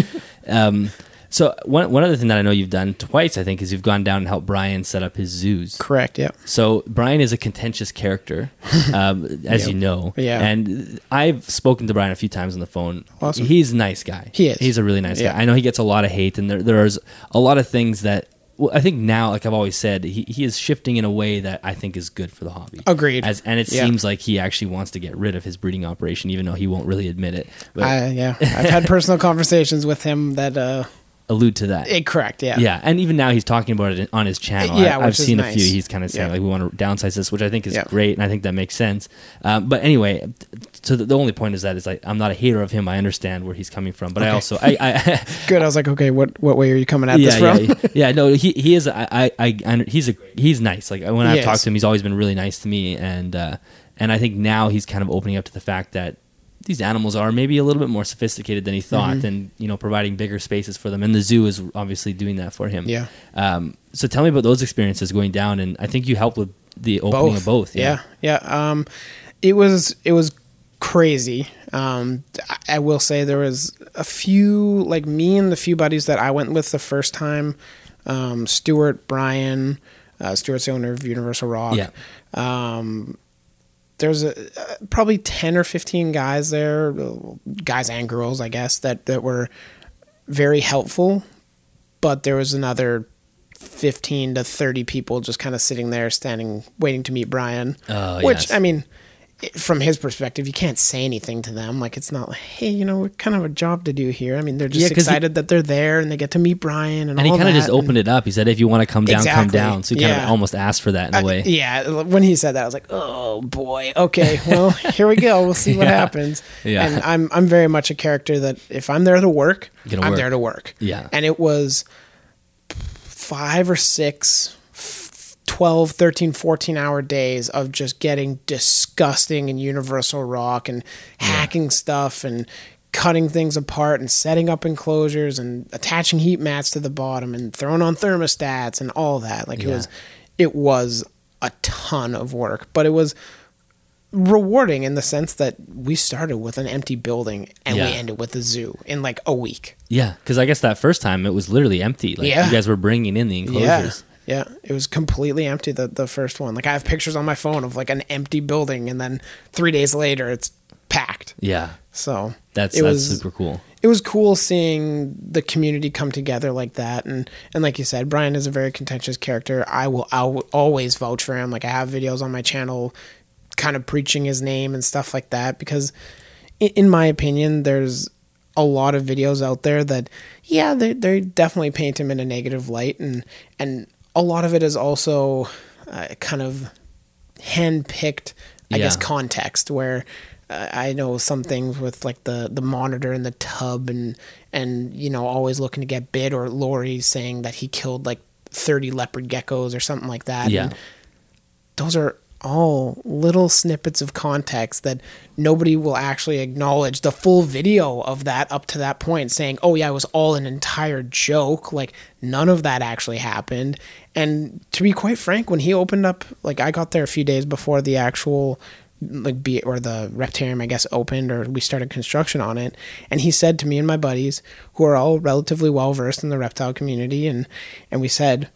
S1: um, so one one other thing that I know you've done twice, I think, is you've gone down and helped Brian set up his zoos.
S2: Correct. Yeah.
S1: So Brian is a contentious character, um, as
S2: Yep.
S1: you know.
S2: Yeah.
S1: And I've spoken to Brian a few times on the phone.
S2: Awesome.
S1: He's a nice guy.
S2: He is.
S1: He's a really nice
S2: Yeah.
S1: guy. I know he gets a lot of hate, and there there's a lot of things that. Well, I think now, like I've always said, he, he is shifting in a way that I think is good for the hobby.
S2: Agreed.
S1: As, and it
S2: Yeah.
S1: seems like he actually wants to get rid of his breeding operation, even though he won't really admit it. But
S2: I, yeah. I've had personal conversations with him that. Uh,
S1: allude to that.
S2: eh, correct. Yeah.
S1: Yeah, and even now he's talking about it on his channel.
S2: Yeah,
S1: I,
S2: is
S1: seen a few. He's kind of saying
S2: Yeah.
S1: like we want to downsize this, which I think is
S2: Yeah.
S1: great, and I think that makes sense. Um, but anyway, so the, the only point is that is like I'm not a hater of him. I understand where he's coming from, but I also I, I
S2: Good. I was like, okay, what what way are you coming at
S1: yeah,
S2: this from?
S1: yeah, yeah. No, he he is. I, I, I he's a he's nice. Like when I've talked to him, he's always been really nice to me, and uh, and I think now he's kind of opening up to the fact that these animals are maybe a little bit more sophisticated than he thought,
S2: Mm-hmm.
S1: and you know, providing bigger spaces for them. And the zoo is obviously doing that for him.
S2: Yeah.
S1: Um, so tell me about those experiences going down, and I think you helped with the opening of both.
S2: Yeah, yeah. Um, it was it was crazy. Um, I- I will say there was a few like me and the few buddies that I went with the first time. Um, Stuart, Brian, uh, Stuart's the owner of Universal Rock.
S1: Yeah.
S2: Um, there's a, uh, probably 10 or 15 guys there, guys and girls, I guess, that, that were very helpful. But there was another 15 to 30 people just kind of sitting there, standing, waiting to meet Brian.
S1: Oh, yeah.
S2: which,
S1: yes.
S2: I mean, from his perspective, you can't say anything to them. Like, it's not like, hey, you know, what kind of a job to do here? I mean, they're just
S1: Yeah, 'cause he-
S2: excited that they're there and they get to meet Brian and,
S1: And he kind of just
S2: and-
S1: opened it up. He said, "If you want to come down, come down." So he kind of almost asked for that in a
S2: I-
S1: way.
S2: yeah, when he said that, I was like, "Oh boy, okay, well, here we go. We'll see what
S1: Yeah.
S2: happens."
S1: Yeah.
S2: And I'm I'm very much a character that if I'm there to work, I'm
S1: work.
S2: there to work.
S1: Yeah.
S2: And it was five or six, 12, 13, 14 hour days of just getting disgusting and Universal Rock and hacking stuff and cutting things apart and setting up enclosures and attaching heat mats to the bottom and throwing on thermostats and all that. Like it was it was a ton of work, but it was rewarding in the sense that we started with an empty building and
S1: Yeah.
S2: we ended with a zoo in like a week.
S1: Yeah, because I guess that first time it was literally empty. Like
S2: Yeah.
S1: you guys were bringing in the enclosures.
S2: Yeah, it was completely empty. The the first one, like I have pictures on my phone of like an empty building, and then three days later, it's packed.
S1: Yeah,
S2: So
S1: that's
S2: it
S1: that's
S2: was
S1: super cool.
S2: it was cool seeing the community come together like that, and and like you said, Brian is a very contentious character. I will I will always vouch for him. Like I have videos on my channel, kind of preaching his name and stuff like that because, in, in my opinion, there's a lot of videos out there that yeah they they definitely paint him in a negative light and and a lot of it is also uh, kind of handpicked I guess context where I I know some things with like the the monitor in the tub and and you know always looking to get bit or Lori saying that he killed like 30 leopard geckos or something like that.
S1: Yeah.
S2: And those are all little snippets of context that nobody will actually acknowledge. The full video of that up to that point saying oh yeah it was all an entire joke. Like none of that actually happened. And to be quite frank when he opened up like i got there a few days before the actual like be or the reptarium i guess opened or we started construction on it and he said to me and my buddies who are all relatively well versed in the reptile community and and we said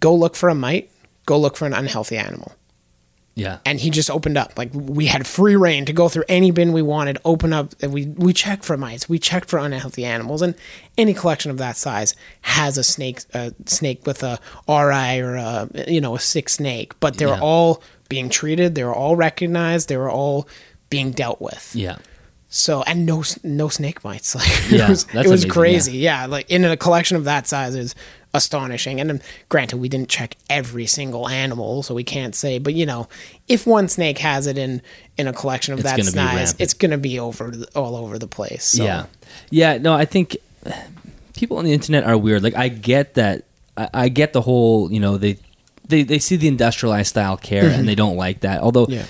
S2: go look for a mite. Go look for an unhealthy animal
S1: Yeah.
S2: and he just opened up. Like we had free reign to go through any bin we wanted open up and we we checked for mites we checked for unhealthy animals. And any collection of that size has a snake a snake with a ri or a you know a sick snake. But they're
S1: Yeah.
S2: all being treated. They were all recognized. They were all being dealt with.
S1: Yeah.
S2: so and no no snake bites like
S1: Yeah,
S2: it was, it was
S1: amazing,
S2: crazy. Yeah. like in a collection of that size is astonishing and um, granted we didn't check every single animal so we can't say but you know if one snake has it in in a collection of
S1: It's
S2: that size it's gonna be over all over the place so.
S1: Yeah, yeah. No, I think people on the internet are weird. Like, I get that. I, I get the whole. You know, they they they see the industrialized style care and they don't like that. Although,
S2: Mm-hmm. Yeah.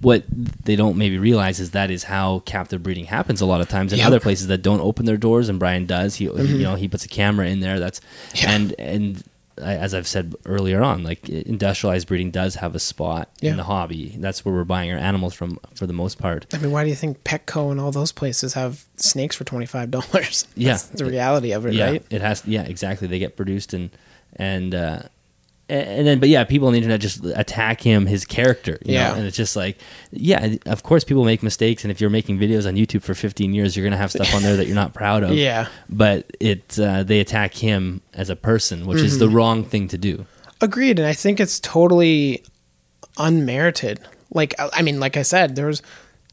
S1: What they don't maybe realize is that is how captive breeding happens a lot of times in
S2: Yep. Mm-hmm.
S1: other places that don't open their doors. And Brian does. He, he you know he puts a camera in there. That's
S2: Yeah.
S1: and and. As I've said earlier on, like industrialized breeding does have a spot
S2: Yeah.
S1: in the hobby. That's where we're buying our animals from for the most part.
S2: I mean, why do you think Petco and all those places have snakes for twenty five dollars?
S1: Yeah.
S2: That's the reality of it,
S1: yeah,
S2: right?
S1: It has. Yeah, exactly. They get produced and and uh, and then, but yeah, people on the internet just attack him, his character. You
S2: Yeah.
S1: know? and it's just like, yeah, of course, people make mistakes, and if you're making videos on YouTube for 15 years, you're gonna have stuff on there that you're not proud of.
S2: Yeah.
S1: but it uh, they attack him as a person, which is
S2: Mm-hmm.
S1: the wrong thing to do.
S2: Agreed, and I think it's totally unmerited. Like I mean, like I said, there was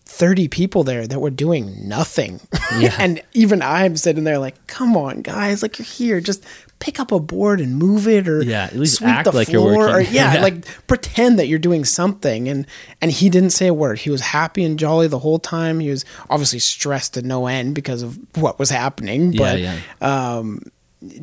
S2: thirty people there that were doing nothing,
S1: Yeah.
S2: and even I'm sitting there like, "Come on, guys! Like you're here, just pick up a board and move it, or
S1: Yeah, at least
S2: sweep
S1: act
S2: the
S1: like you're
S2: floor, or yeah,
S1: Yeah.
S2: like pretend that you're doing something." And and he didn't say a word. He was happy and jolly the whole time. He was obviously stressed to no end because of what was happening, but
S1: yeah, yeah.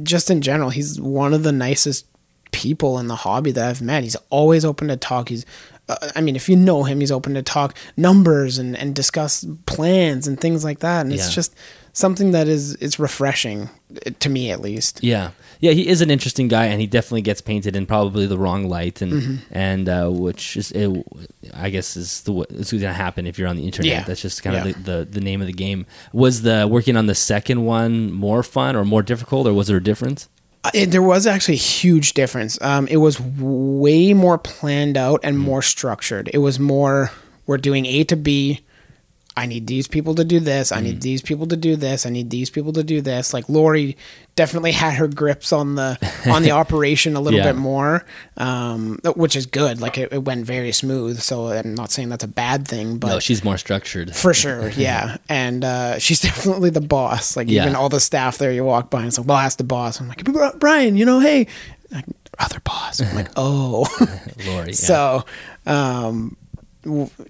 S2: just in general, he's one of the nicest people in the hobby that I've met. He's always open to talk. He's, uh, I mean, if you know him, he's open to talk numbers and, and discuss plans and things like that. And it's just something that is it's refreshing uh, to me at least.
S1: Yeah, yeah, he is an interesting guy, and he definitely gets painted in probably the wrong light, and
S2: Mm-hmm.
S1: and uh, which is, it, I guess, is the it's going to happen if you're on the internet.
S2: Yeah.
S1: That's just kind
S2: Yeah.
S1: of the, the the name of the game. Was the working on the second one more fun or more difficult, or was there a difference?
S2: Uh, It, there was actually a huge difference. Um, it was way more planned out and more structured. It was more we're doing A to B. I need these people to do this. I need these people to do this. I need these people to do this. Like Lori definitely had her grips on the on the operation a little
S1: Yeah.
S2: bit more, um, which is good. Like it, it went very smooth. So I'm not saying that's a bad thing, but
S1: no, she's more structured.
S2: for sure, yeah. And uh, she's definitely the boss. Like
S1: Yeah.
S2: even all the staff there, you walk by and it's like, well, ask the boss. I'm like, "Bri- Brian, you know, hey, like, other boss. I'm like, oh.
S1: Lori. yeah.
S2: so, um,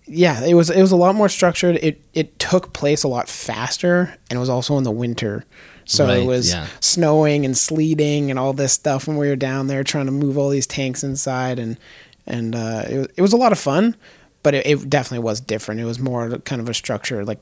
S2: yeah, it was it was a lot more structured. It it took place a lot faster, and it was also in the winter. So
S1: Right,
S2: it was
S1: yeah.
S2: snowing and sleeting and all this stuff when we were down there trying to move all these tanks inside, and and uh, it, was- it was a lot of fun, but it, it definitely was different. It was more kind of a structure, like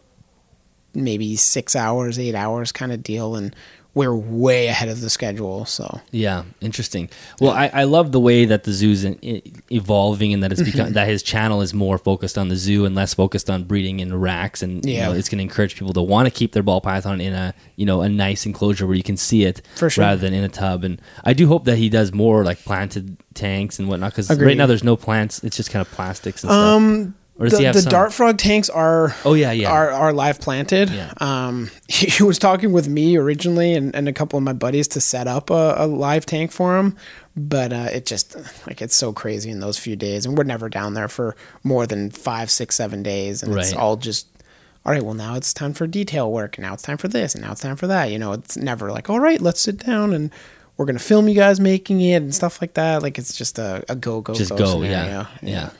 S2: maybe six hours, eight hours kind of deal, and we're way ahead of the schedule. So
S1: Yeah, interesting. Well, I, I love the way that the zoo's in, i evolving and that it's
S2: Mm-hmm.
S1: become that his channel is more focused on the zoo and less focused on breeding in racks, and you
S2: Yeah.
S1: know, it's going to encourage people to want to keep their ball python in a you know a nice enclosure where you can see it
S2: For sure.
S1: rather than in a tub. And I do hope that he does more like planted tanks and whatnot because right now there's no plants; it's just kind of plastics and stuff. Or does
S2: the,
S1: he have
S2: the
S1: some?
S2: dart frog tanks are
S1: Oh, yeah, yeah.
S2: are, are live planted.
S1: Yeah.
S2: Um, he, he was talking with me originally and, and a couple of my buddies to set up a, a live tank for him, but uh, it just like it's so crazy in those few days, and we're never down there for more than five, six, seven days, and it's all just. All right, well now it's time for detail work, and now it's time for this, and now it's time for that. You know, it's never like, all right, let's sit down and we're gonna film you guys making it and stuff like that. Like it's just a, a go go
S1: just
S2: go
S1: go,
S2: scenario.
S1: yeah, yeah,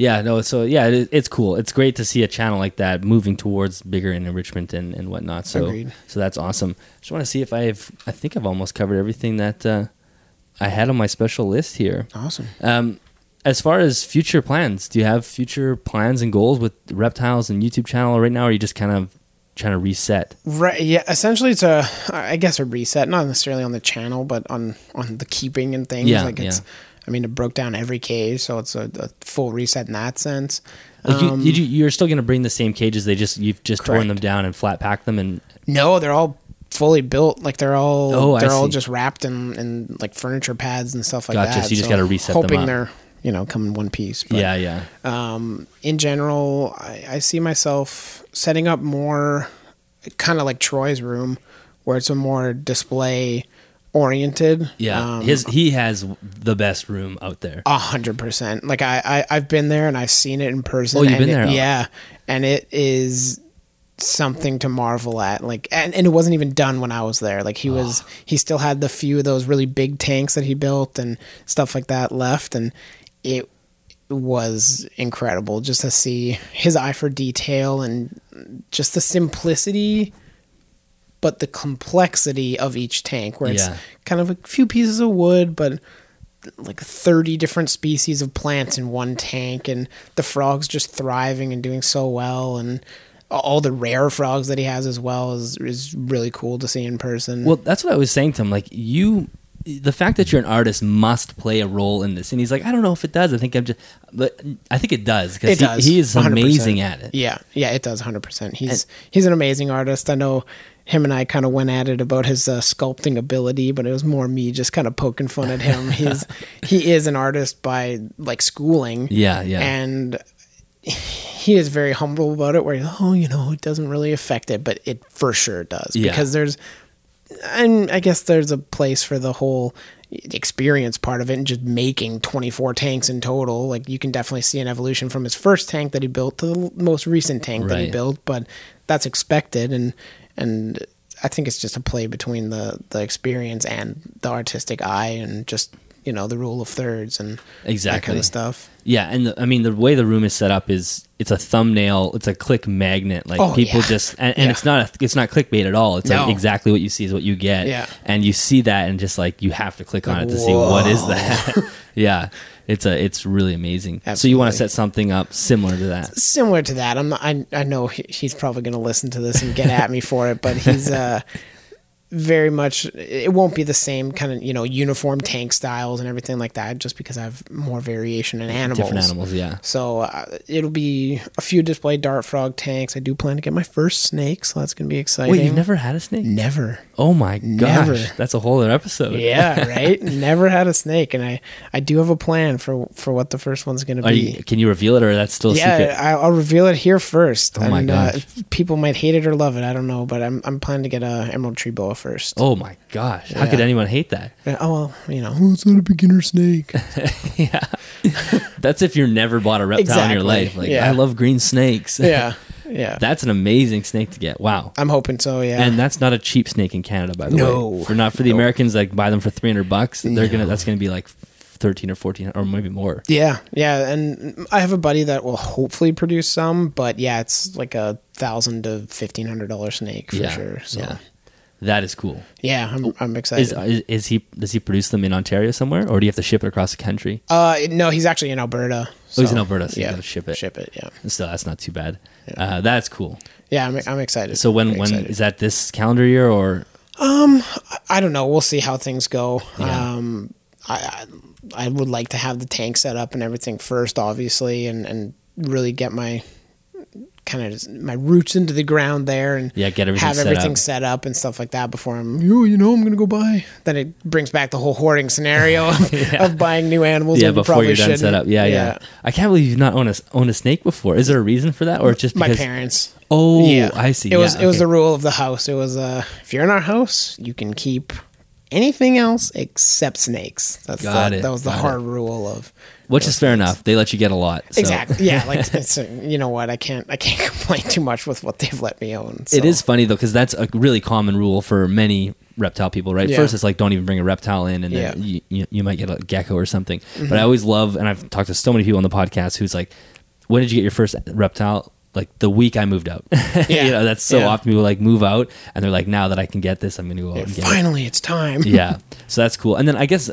S1: Yeah, no, so yeah, it, it's cool. It's great to see a channel like that moving towards bigger and enrichment and, and whatnot. So,
S2: Agreed.
S1: so that's awesome. Just want to see if I've, I think I've almost covered everything that uh, I had on my special list here.
S2: Awesome.
S1: Um, as far as future plans, do you have future plans and goals with reptiles and YouTube channel right now? Or are you just kind of trying to reset?
S2: Right. Yeah. Essentially, it's a, I guess, a reset. Not necessarily on the channel, but on on the keeping and things.
S1: Yeah,
S2: Like it's.
S1: yeah.
S2: I mean, it broke down every cage, so it's a, a full reset in that sense.
S1: Like
S2: Um,
S1: you, did you, you're still going to bring the same cages? They just you've just torn them down and flat packed them and
S2: No, they're all fully built. Like they're all
S1: Oh,
S2: they're all just wrapped in, in like furniture pads and stuff like
S1: Gotcha,
S2: that.
S1: so you just gotta reset them
S2: hoping
S1: up.
S2: they're you know come in one piece. But,
S1: yeah, yeah,
S2: Um, in general, I, I see myself setting up more, kind of like Troy's room, where it's a more display oriented.
S1: yeah.
S2: Um,
S1: His he has the best room out there.
S2: A hundred percent. Like I, I, I've been there and I've seen it in person.
S1: Oh, you've
S2: and
S1: been
S2: it-
S1: there?
S2: yeah, and it is something to marvel at. Like, and, and it wasn't even done when I was there. Like he was, he still had the few of those really big tanks that he built and stuff like that left, and it was incredible just to see his eye for detail and just the simplicity but the complexity of each tank where it's
S1: Yeah.
S2: kind of a few pieces of wood but like 30 different species of plants in one tank and the frogs just thriving and doing so well and all the rare frogs that he has as well is is really cool to see in person.
S1: Well, that's what I was saying to him. Like you, the fact that you're an artist must play a role in this. And he's like, I don't know if it does. I think I'm just, but I think it does because he,
S2: does.
S1: he is
S2: 100%.
S1: amazing at it.
S2: Yeah, yeah, it does 100%. He's he's an amazing artist. I know him and I kind of went at it about his uh, sculpting ability, but it was more me just kind of poking fun at him. He's he is an artist by like schooling.
S1: Yeah, yeah.
S2: And he is very humble about it where he's, oh, you know, it doesn't really affect it, but it for sure does
S1: Yeah.
S2: because there's and I guess there's a place for the whole experience part of it and just making 24 tanks in total. Like you can definitely see an evolution from his first tank that he built to the most recent tank that he built, but that's expected and and I think it's just a play between the the experience and the artistic eye and just you know the rule of thirds and that
S1: Exactly.
S2: kind of stuff.
S1: Yeah, and the, I mean the way the room is set up is it's a thumbnail, it's a click magnet. Like
S2: Oh,
S1: people
S2: yeah.
S1: just and, and
S2: Yeah.
S1: it's not a, it's not clickbait at all. It's like exactly what you see is what you get.
S2: Yeah.
S1: and you see that and just like you have to click on it to see what is that. yeah, it's a it's really amazing. So you want to set something up similar to that.
S2: similar to that. I'm not, I I know he, he's probably going to listen to this and get at me for it, but he's uh very much it won't be the same kind of you know uniform tank styles and everything like that just because I have more variation in animals.
S1: Different animals, yeah.
S2: So uh, it'll be a few display dart frog tanks. I do plan to get my first snake, so that's going to be exciting.
S1: Wait, you've never had a snake?
S2: never.
S1: Oh my gosh,
S2: Never.
S1: that's a whole other episode.
S2: Yeah, right. never had a snake, and I I do have a plan for for what the first one's going to
S1: Are
S2: be.
S1: you, can you reveal it or that's still a
S2: yeah,
S1: secret?
S2: I, I'll reveal it here first.
S1: Oh my
S2: and, uh,
S1: gosh.
S2: people might hate it or love it. I don't know, but I'm I'm planning to get a emerald tree boa first.
S1: Oh my gosh, how
S2: Yeah.
S1: could anyone hate that?
S2: Oh well, you know, oh, it's not a beginner snake.
S1: yeah. That's if you've never bought a reptile in your life. Like,
S2: Yeah.
S1: I love green snakes.
S2: yeah, yeah.
S1: That's an amazing snake to get. Wow.
S2: I'm hoping so. Yeah.
S1: And that's not a cheap snake in Canada, by the
S2: No.
S1: way. For not for the
S2: No.
S1: Americans like buy them for three hundred bucks. They're gonna that's gonna be like thirteen or fourteen or maybe more.
S2: yeah, yeah, and I have a buddy that will hopefully produce some, but yeah, it's like a thousand to fifteen hundred dollar snake for sure. So
S1: Yeah.
S2: Yeah,
S1: That is cool.
S2: Yeah, I'm I'm excited.
S1: Is, is is he does he produce them in Ontario somewhere, or do you have to ship it across the country?
S2: uh, no, he's actually in Alberta.
S1: Oh, he's in Alberta, so you
S2: yeah,
S1: gotta ship it.
S2: Ship it. Yeah,
S1: So that's not too bad. Uh, that's cool.
S2: yeah. I'm I'm excited.
S1: So when
S2: excited.
S1: is that this calendar year or Um,
S2: I don't know. We'll see how things go.
S1: Yeah.
S2: Um, I, I I would like to have the tank set up and everything first, obviously, and and really get my kind of my roots into the ground there and
S1: Yeah, get everything
S2: have
S1: set
S2: everything
S1: up.
S2: set up and stuff like that before I'm you you know I'm gonna go buy. Then it brings back the whole hoarding scenario of, of buying new animals.
S1: yeah
S2: when you
S1: before you're done set up? Yeah, yeah, I can't believe you've not owned a owned a snake before. Is there a reason for that, or just
S2: My parents.
S1: Oh,
S2: yeah,
S1: I see.
S2: It was
S1: Yeah,
S2: it was the rule of the house. It was uh, if you're in our house, you can keep anything else except snakes. That's
S1: Got
S2: the,
S1: it,
S2: that was the
S1: got it.
S2: hard rule of
S1: which is fair enough. They let you get a lot. so-
S2: exactly. Yeah, like it's uh, you know what I can't I can't complain too much with what they've let me own.
S1: It
S2: so.
S1: is funny though because that's a really common rule for many reptile people, right?
S2: Yeah.
S1: First, it's like don't even bring a reptile in, and then
S2: Yeah. Mm-hmm.
S1: you, you, might get a gecko or something. But I always love, and I've talked to so many people on the podcast who's like, "When did you get your first reptile?" Like the week I moved out.
S2: Yeah.
S1: you know, that's so
S2: Yeah.
S1: often people like move out, and they're like, "Now that I can get this, I'm going to go out get it."
S2: finally, it's time.
S1: yeah so that's cool and then i guess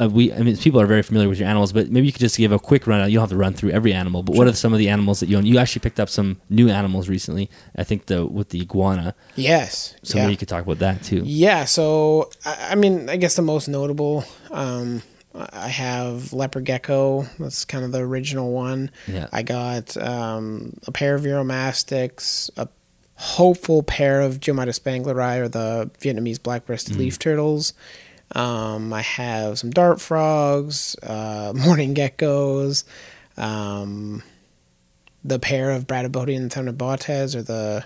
S1: uh, we i mean people are very familiar with your animals but maybe you could just give a quick run you don't have to run through every animal but what are some of the animals that you own you actually picked up some new animals recently i think the with the iguana
S2: Yes.
S1: so
S2: yeah.
S1: maybe you could talk about that too
S2: Yeah, so I I mean, I guess the most notable, um, I have leopard gecko. That's kind of the original one.
S1: Yeah.
S2: I got um, a pair of Uromastyx, a hopeful pair of Geoemyda spengleri or the Vietnamese black-breasted leaf turtles. Um, I have some dart frogs, uh, morning geckos, um, the pair of Bradypodion thamnobates, or the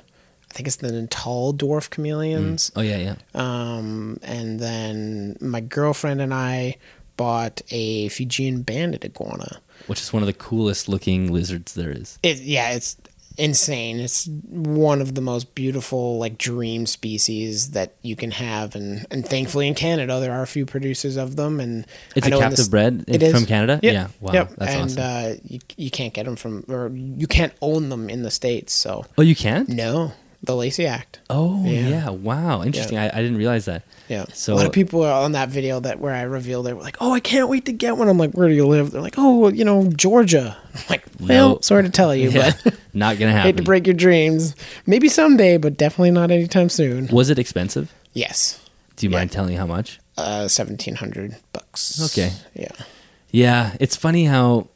S2: I think it's the Natal dwarf chameleons.
S1: oh yeah yeah
S2: Um, and then my girlfriend and I bought a Fijian banded iguana.
S1: which is one of the coolest looking lizards there is
S2: It, yeah, it's insane. It's one of the most beautiful, like, dream species that you can have. And, and thankfully in Canada, there are a few producers of them. And
S1: it's
S2: I
S1: a captive
S2: this-
S1: bred
S2: It is.
S1: from canada
S2: Yep.
S1: yeah wow
S2: Yep.
S1: that's
S2: and
S1: awesome
S2: uh, you, you can't get them from, or you can't own them in the States. So,
S1: oh you can't.
S2: no, the Lacey Act.
S1: oh yeah.
S2: Yeah.
S1: wow interesting I, I didn't realize that
S2: Yeah.
S1: So-
S2: a lot of people are on that video that where I revealed it were like, "Oh, I can't wait to get one." I'm like, "Where do you live?" They're like, "Oh, well, you know, Georgia." I'm like, "Well,
S1: No.
S2: sorry to tell you,
S1: yeah
S2: but
S1: not gonna happen
S2: hate to break your dreams. Maybe someday, but definitely not anytime soon."
S1: was it expensive
S2: Yes.
S1: do you
S2: Yeah.
S1: mind telling how much
S2: Uh, seventeen hundred bucks.
S1: Okay.
S2: Yeah.
S1: Yeah, it's funny how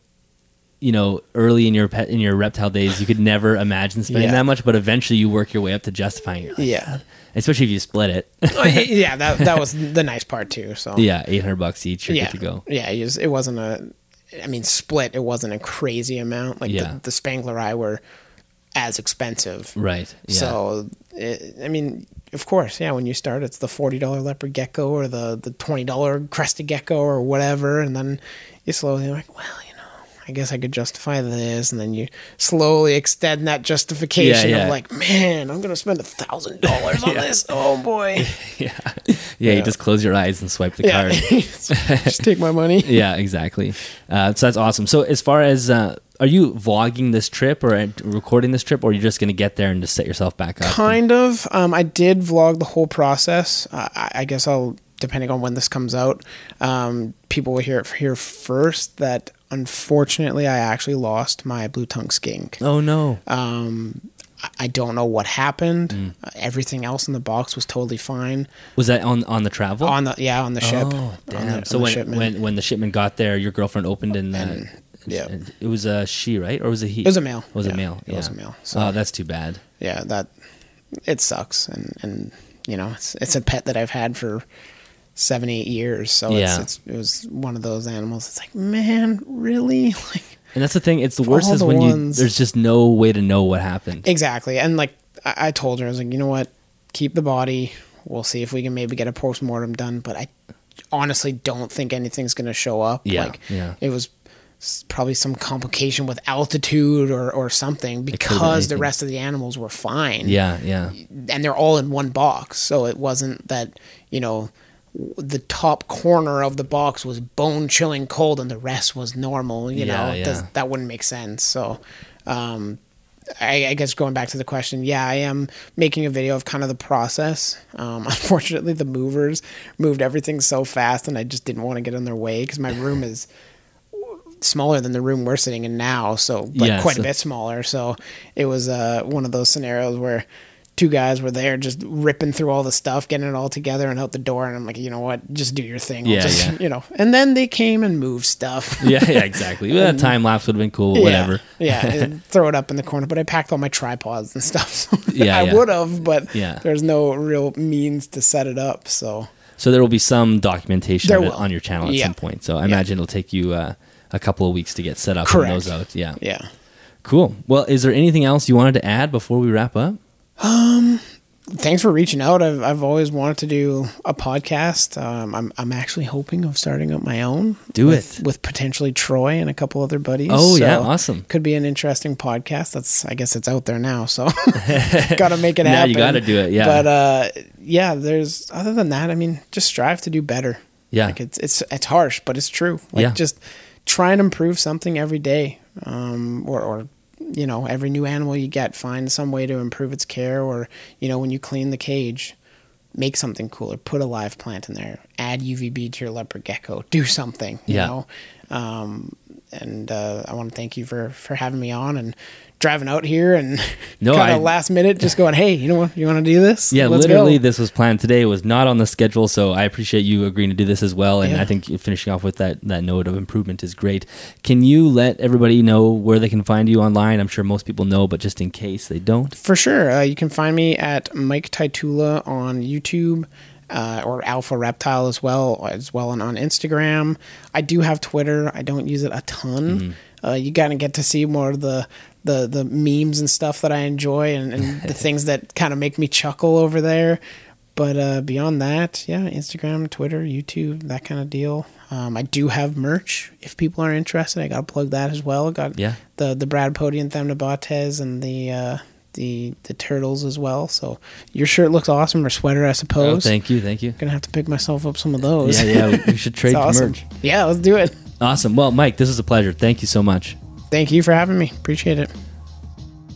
S1: you know early in your pet in your reptile days you could never imagine spending
S2: Yeah.
S1: that much, but eventually you work your way up to justifying it.
S2: Yeah.
S1: Especially if you split it.
S2: Oh, yeah. That that was the nice part too. So
S1: yeah, eight hundred bucks each. You're
S2: yeah,
S1: good to go.
S2: yeah. It, was, it wasn't a. I mean, split. It wasn't a crazy amount. Like
S1: Yeah.
S2: the, the spengleri were as expensive.
S1: Right. Yeah.
S2: So, it, I mean, of course, yeah. When you start, it's the forty dollar leopard gecko or the the twenty dollar crested gecko or whatever, and then you slowly like, well, I guess I could justify this, and then you slowly extend that justification
S1: Yeah, yeah.
S2: of like, man, I'm gonna spend a thousand dollars on this. Oh boy,
S1: yeah. yeah. You just close your eyes and swipe the
S2: yeah,
S1: card.
S2: just take my money.
S1: yeah, exactly. Uh, so that's awesome. So as far as uh, are you vlogging this trip or uh, recording this trip, or you're you just going to get there and just set yourself back up?
S2: Kind of. Um, I did vlog the whole process. Uh, I, I guess I'll, depending on when this comes out, um, people will hear it here first. That unfortunately, I actually lost my blue tongue skink.
S1: oh no.
S2: Um, I- don't know what happened.
S1: Mm.
S2: Everything else in the box was totally fine.
S1: Was that on on the travel?
S2: On the yeah, on the ship.
S1: Oh, damn.
S2: the-
S1: so when, when when the shipment got there, your girlfriend opened and, uh,
S2: And- yeah.
S1: and it was a she, right, or was it he?
S2: it was a male.
S1: It was a
S2: Yeah,
S1: male.
S2: It was a male. So
S1: Oh, that's too bad.
S2: yeah, that it sucks, and and you know, it's it's a pet that I've had for seven eight years, so
S1: Yeah.
S2: it's, it's it was one of those animals. It's like, man, really, like
S1: And that's the thing. It's the worst is
S2: the
S1: when you there's just no way to know what happened.
S2: exactly. And like I, I told her, I was like, you know what, keep the body. We'll see if we can maybe get a post mortem done, but I honestly don't think anything's going to show up.
S1: Yeah,
S2: like
S1: yeah.
S2: it was probably some complication with altitude or or something because the rest of the animals were fine.
S1: Yeah, yeah,
S2: and they're all in one box. So it wasn't that, you know, the top corner of the box was bone chilling cold and the rest was normal. You
S1: Yeah,
S2: know, It does, that wouldn't make sense. So, um, I, I guess going back to the question, yeah, I am making a video of kind of the process. Um, unfortunately, the movers moved everything so fast, and I just didn't want to get in their way because my room is smaller than the room we're sitting in now, so like
S1: Yeah,
S2: quite
S1: so-
S2: a bit smaller. So it was uh, one of those scenarios where two guys were there just ripping through all the stuff, getting it all together and out the door, and I'm like, you know what, just do your thing. I'll
S1: Yeah,
S2: just,
S1: yeah.
S2: you know. And then they came and moved stuff.
S1: yeah, yeah. Exactly. Well, that time lapse would have been cool.
S2: Yeah,
S1: Whatever.
S2: Yeah, and throw it up in the corner. But I packed all my tripods and stuff. So
S1: Yeah,
S2: I
S1: yeah.
S2: would have, but
S1: Yeah.
S2: there's no real means to set it up. So
S1: So there will be some documentation on your channel at some point. So I imagine it'll take you uh, a couple of weeks to get set up
S2: Correct.
S1: and those out. Yeah.
S2: yeah.
S1: Cool. Well, is there anything else you wanted to add before we wrap up?
S2: Thanks for reaching out. I've, I've always wanted to do a podcast. Um, I'm, I'm actually hoping of starting up my own.
S1: Do
S2: with,
S1: it.
S2: with potentially Troy and a couple other buddies.
S1: Oh, yeah, awesome.
S2: Could be an interesting podcast. That's I guess it's out there now. So got to make it
S1: Now
S2: happen.
S1: you gotta do it, yeah.
S2: But uh, yeah, there's other than that. I mean, just strive to do better.
S1: Yeah.
S2: Like it's it's it's harsh, but it's true. Like
S1: Yeah.
S2: just try and improve something every day. Um, or or you know, every new animal you get, find some way to improve its care. Or you know, when you clean the cage, make something cooler. Put a live plant in there. Add UVB to your leopard gecko. Do something. You
S1: Yeah.
S2: know. Um, and uh, I want to thank you for for having me on and driving out here and
S1: No,
S2: kind of last minute just going, hey, you know what, you want to do this?
S1: Yeah,
S2: Let's
S1: literally,
S2: go.
S1: this was planned today. It was not on the schedule, so I appreciate you agreeing to do this as well. And
S2: Yeah.
S1: I think finishing off with that that note of improvement is great. Can you let everybody know where they can find you online? I'm sure most people know, but just in case they don't.
S2: For sure. Uh, you can find me at Mike Tytula on YouTube uh, or Alpha Reptile as well, as well and on Instagram. I do have Twitter. I don't use it a ton. Uh, you gotta get to see more of the the the memes and stuff that I enjoy and, and the things that kind of make me chuckle over there. But uh, beyond that, yeah, Instagram, Twitter, YouTube, that kind of deal. Um, I do have merch if people are interested. I got to plug that as well. Got
S1: Yeah.
S2: the the Bradypodion thamnobates and the uh, the the turtles as well. So your shirt looks awesome, or sweater, I suppose.
S1: Oh,
S2: suppose.
S1: thank you, thank you.
S2: Gonna have to pick myself up some of those.
S1: Yeah, yeah, we should trade
S2: awesome.
S1: merch.
S2: Yeah, let's do it.
S1: Awesome. Well, Mike, this is a pleasure. Thank you so much.
S2: Thank you for having me. Appreciate it.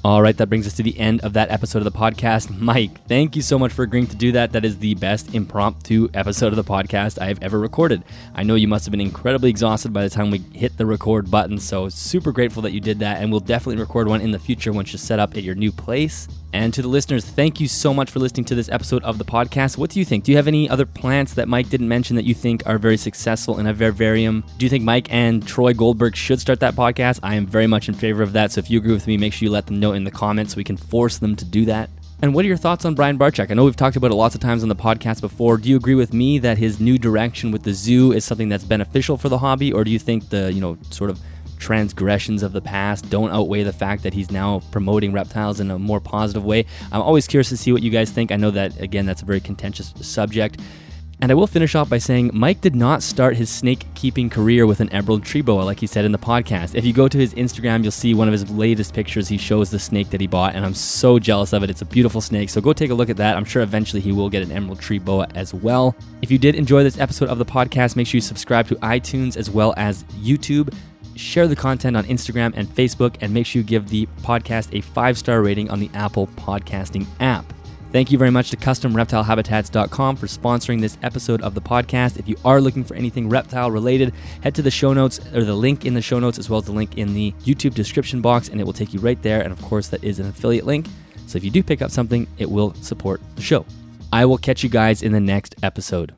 S1: All right, that brings us to the end of that episode of the podcast. Mike, thank you so much for agreeing to do that. That is the best impromptu episode of the podcast I have ever recorded. I know you must have been incredibly exhausted by the time we hit the record button, so super grateful that you did that. And we'll definitely record one in the future once you're set up at your new place. And to the listeners, thank you so much for listening to this episode of the podcast. What do you think? Do you have any other plants that Mike didn't mention that you think are very successful in a vivarium? Do you think Mike and Troy Goldberg should start that podcast? I am very much in favor of that. So if you agree with me, make sure you let them know in the comments we can force them to do that. And what are your thoughts on Brian Barczyk? I know we've talked about it lots of times on the podcast before. Do you agree with me that his new direction with the zoo is something that's beneficial for the hobby, or do you think the you know sort of transgressions of the past don't outweigh the fact that he's now promoting reptiles in a more positive way? I'm always curious to see what you guys think. I know that again that's a very contentious subject. And I will finish off by saying Mike did not start his snake keeping career with an emerald tree boa, like he said in the podcast. If you go to his Instagram, you'll see one of his latest pictures. He shows the snake that he bought, and I'm so jealous of it. It's a beautiful snake. So go take a look at that. I'm sure eventually he will get an emerald tree boa as well. If you did enjoy this episode of the podcast, make sure you subscribe to iTunes as well as YouTube. Share the content on Instagram and Facebook, and make sure you give the podcast a five star rating on the Apple Podcasting app. Thank you very much to CustomReptileHabitats.com for sponsoring this episode of the podcast. If you are looking for anything reptile related, head to the show notes or the link in the show notes as well as the link in the YouTube description box, and it will take you right there. And of course, that is an affiliate link. So if you do pick up something, it will support the show. I will catch you guys in the next episode.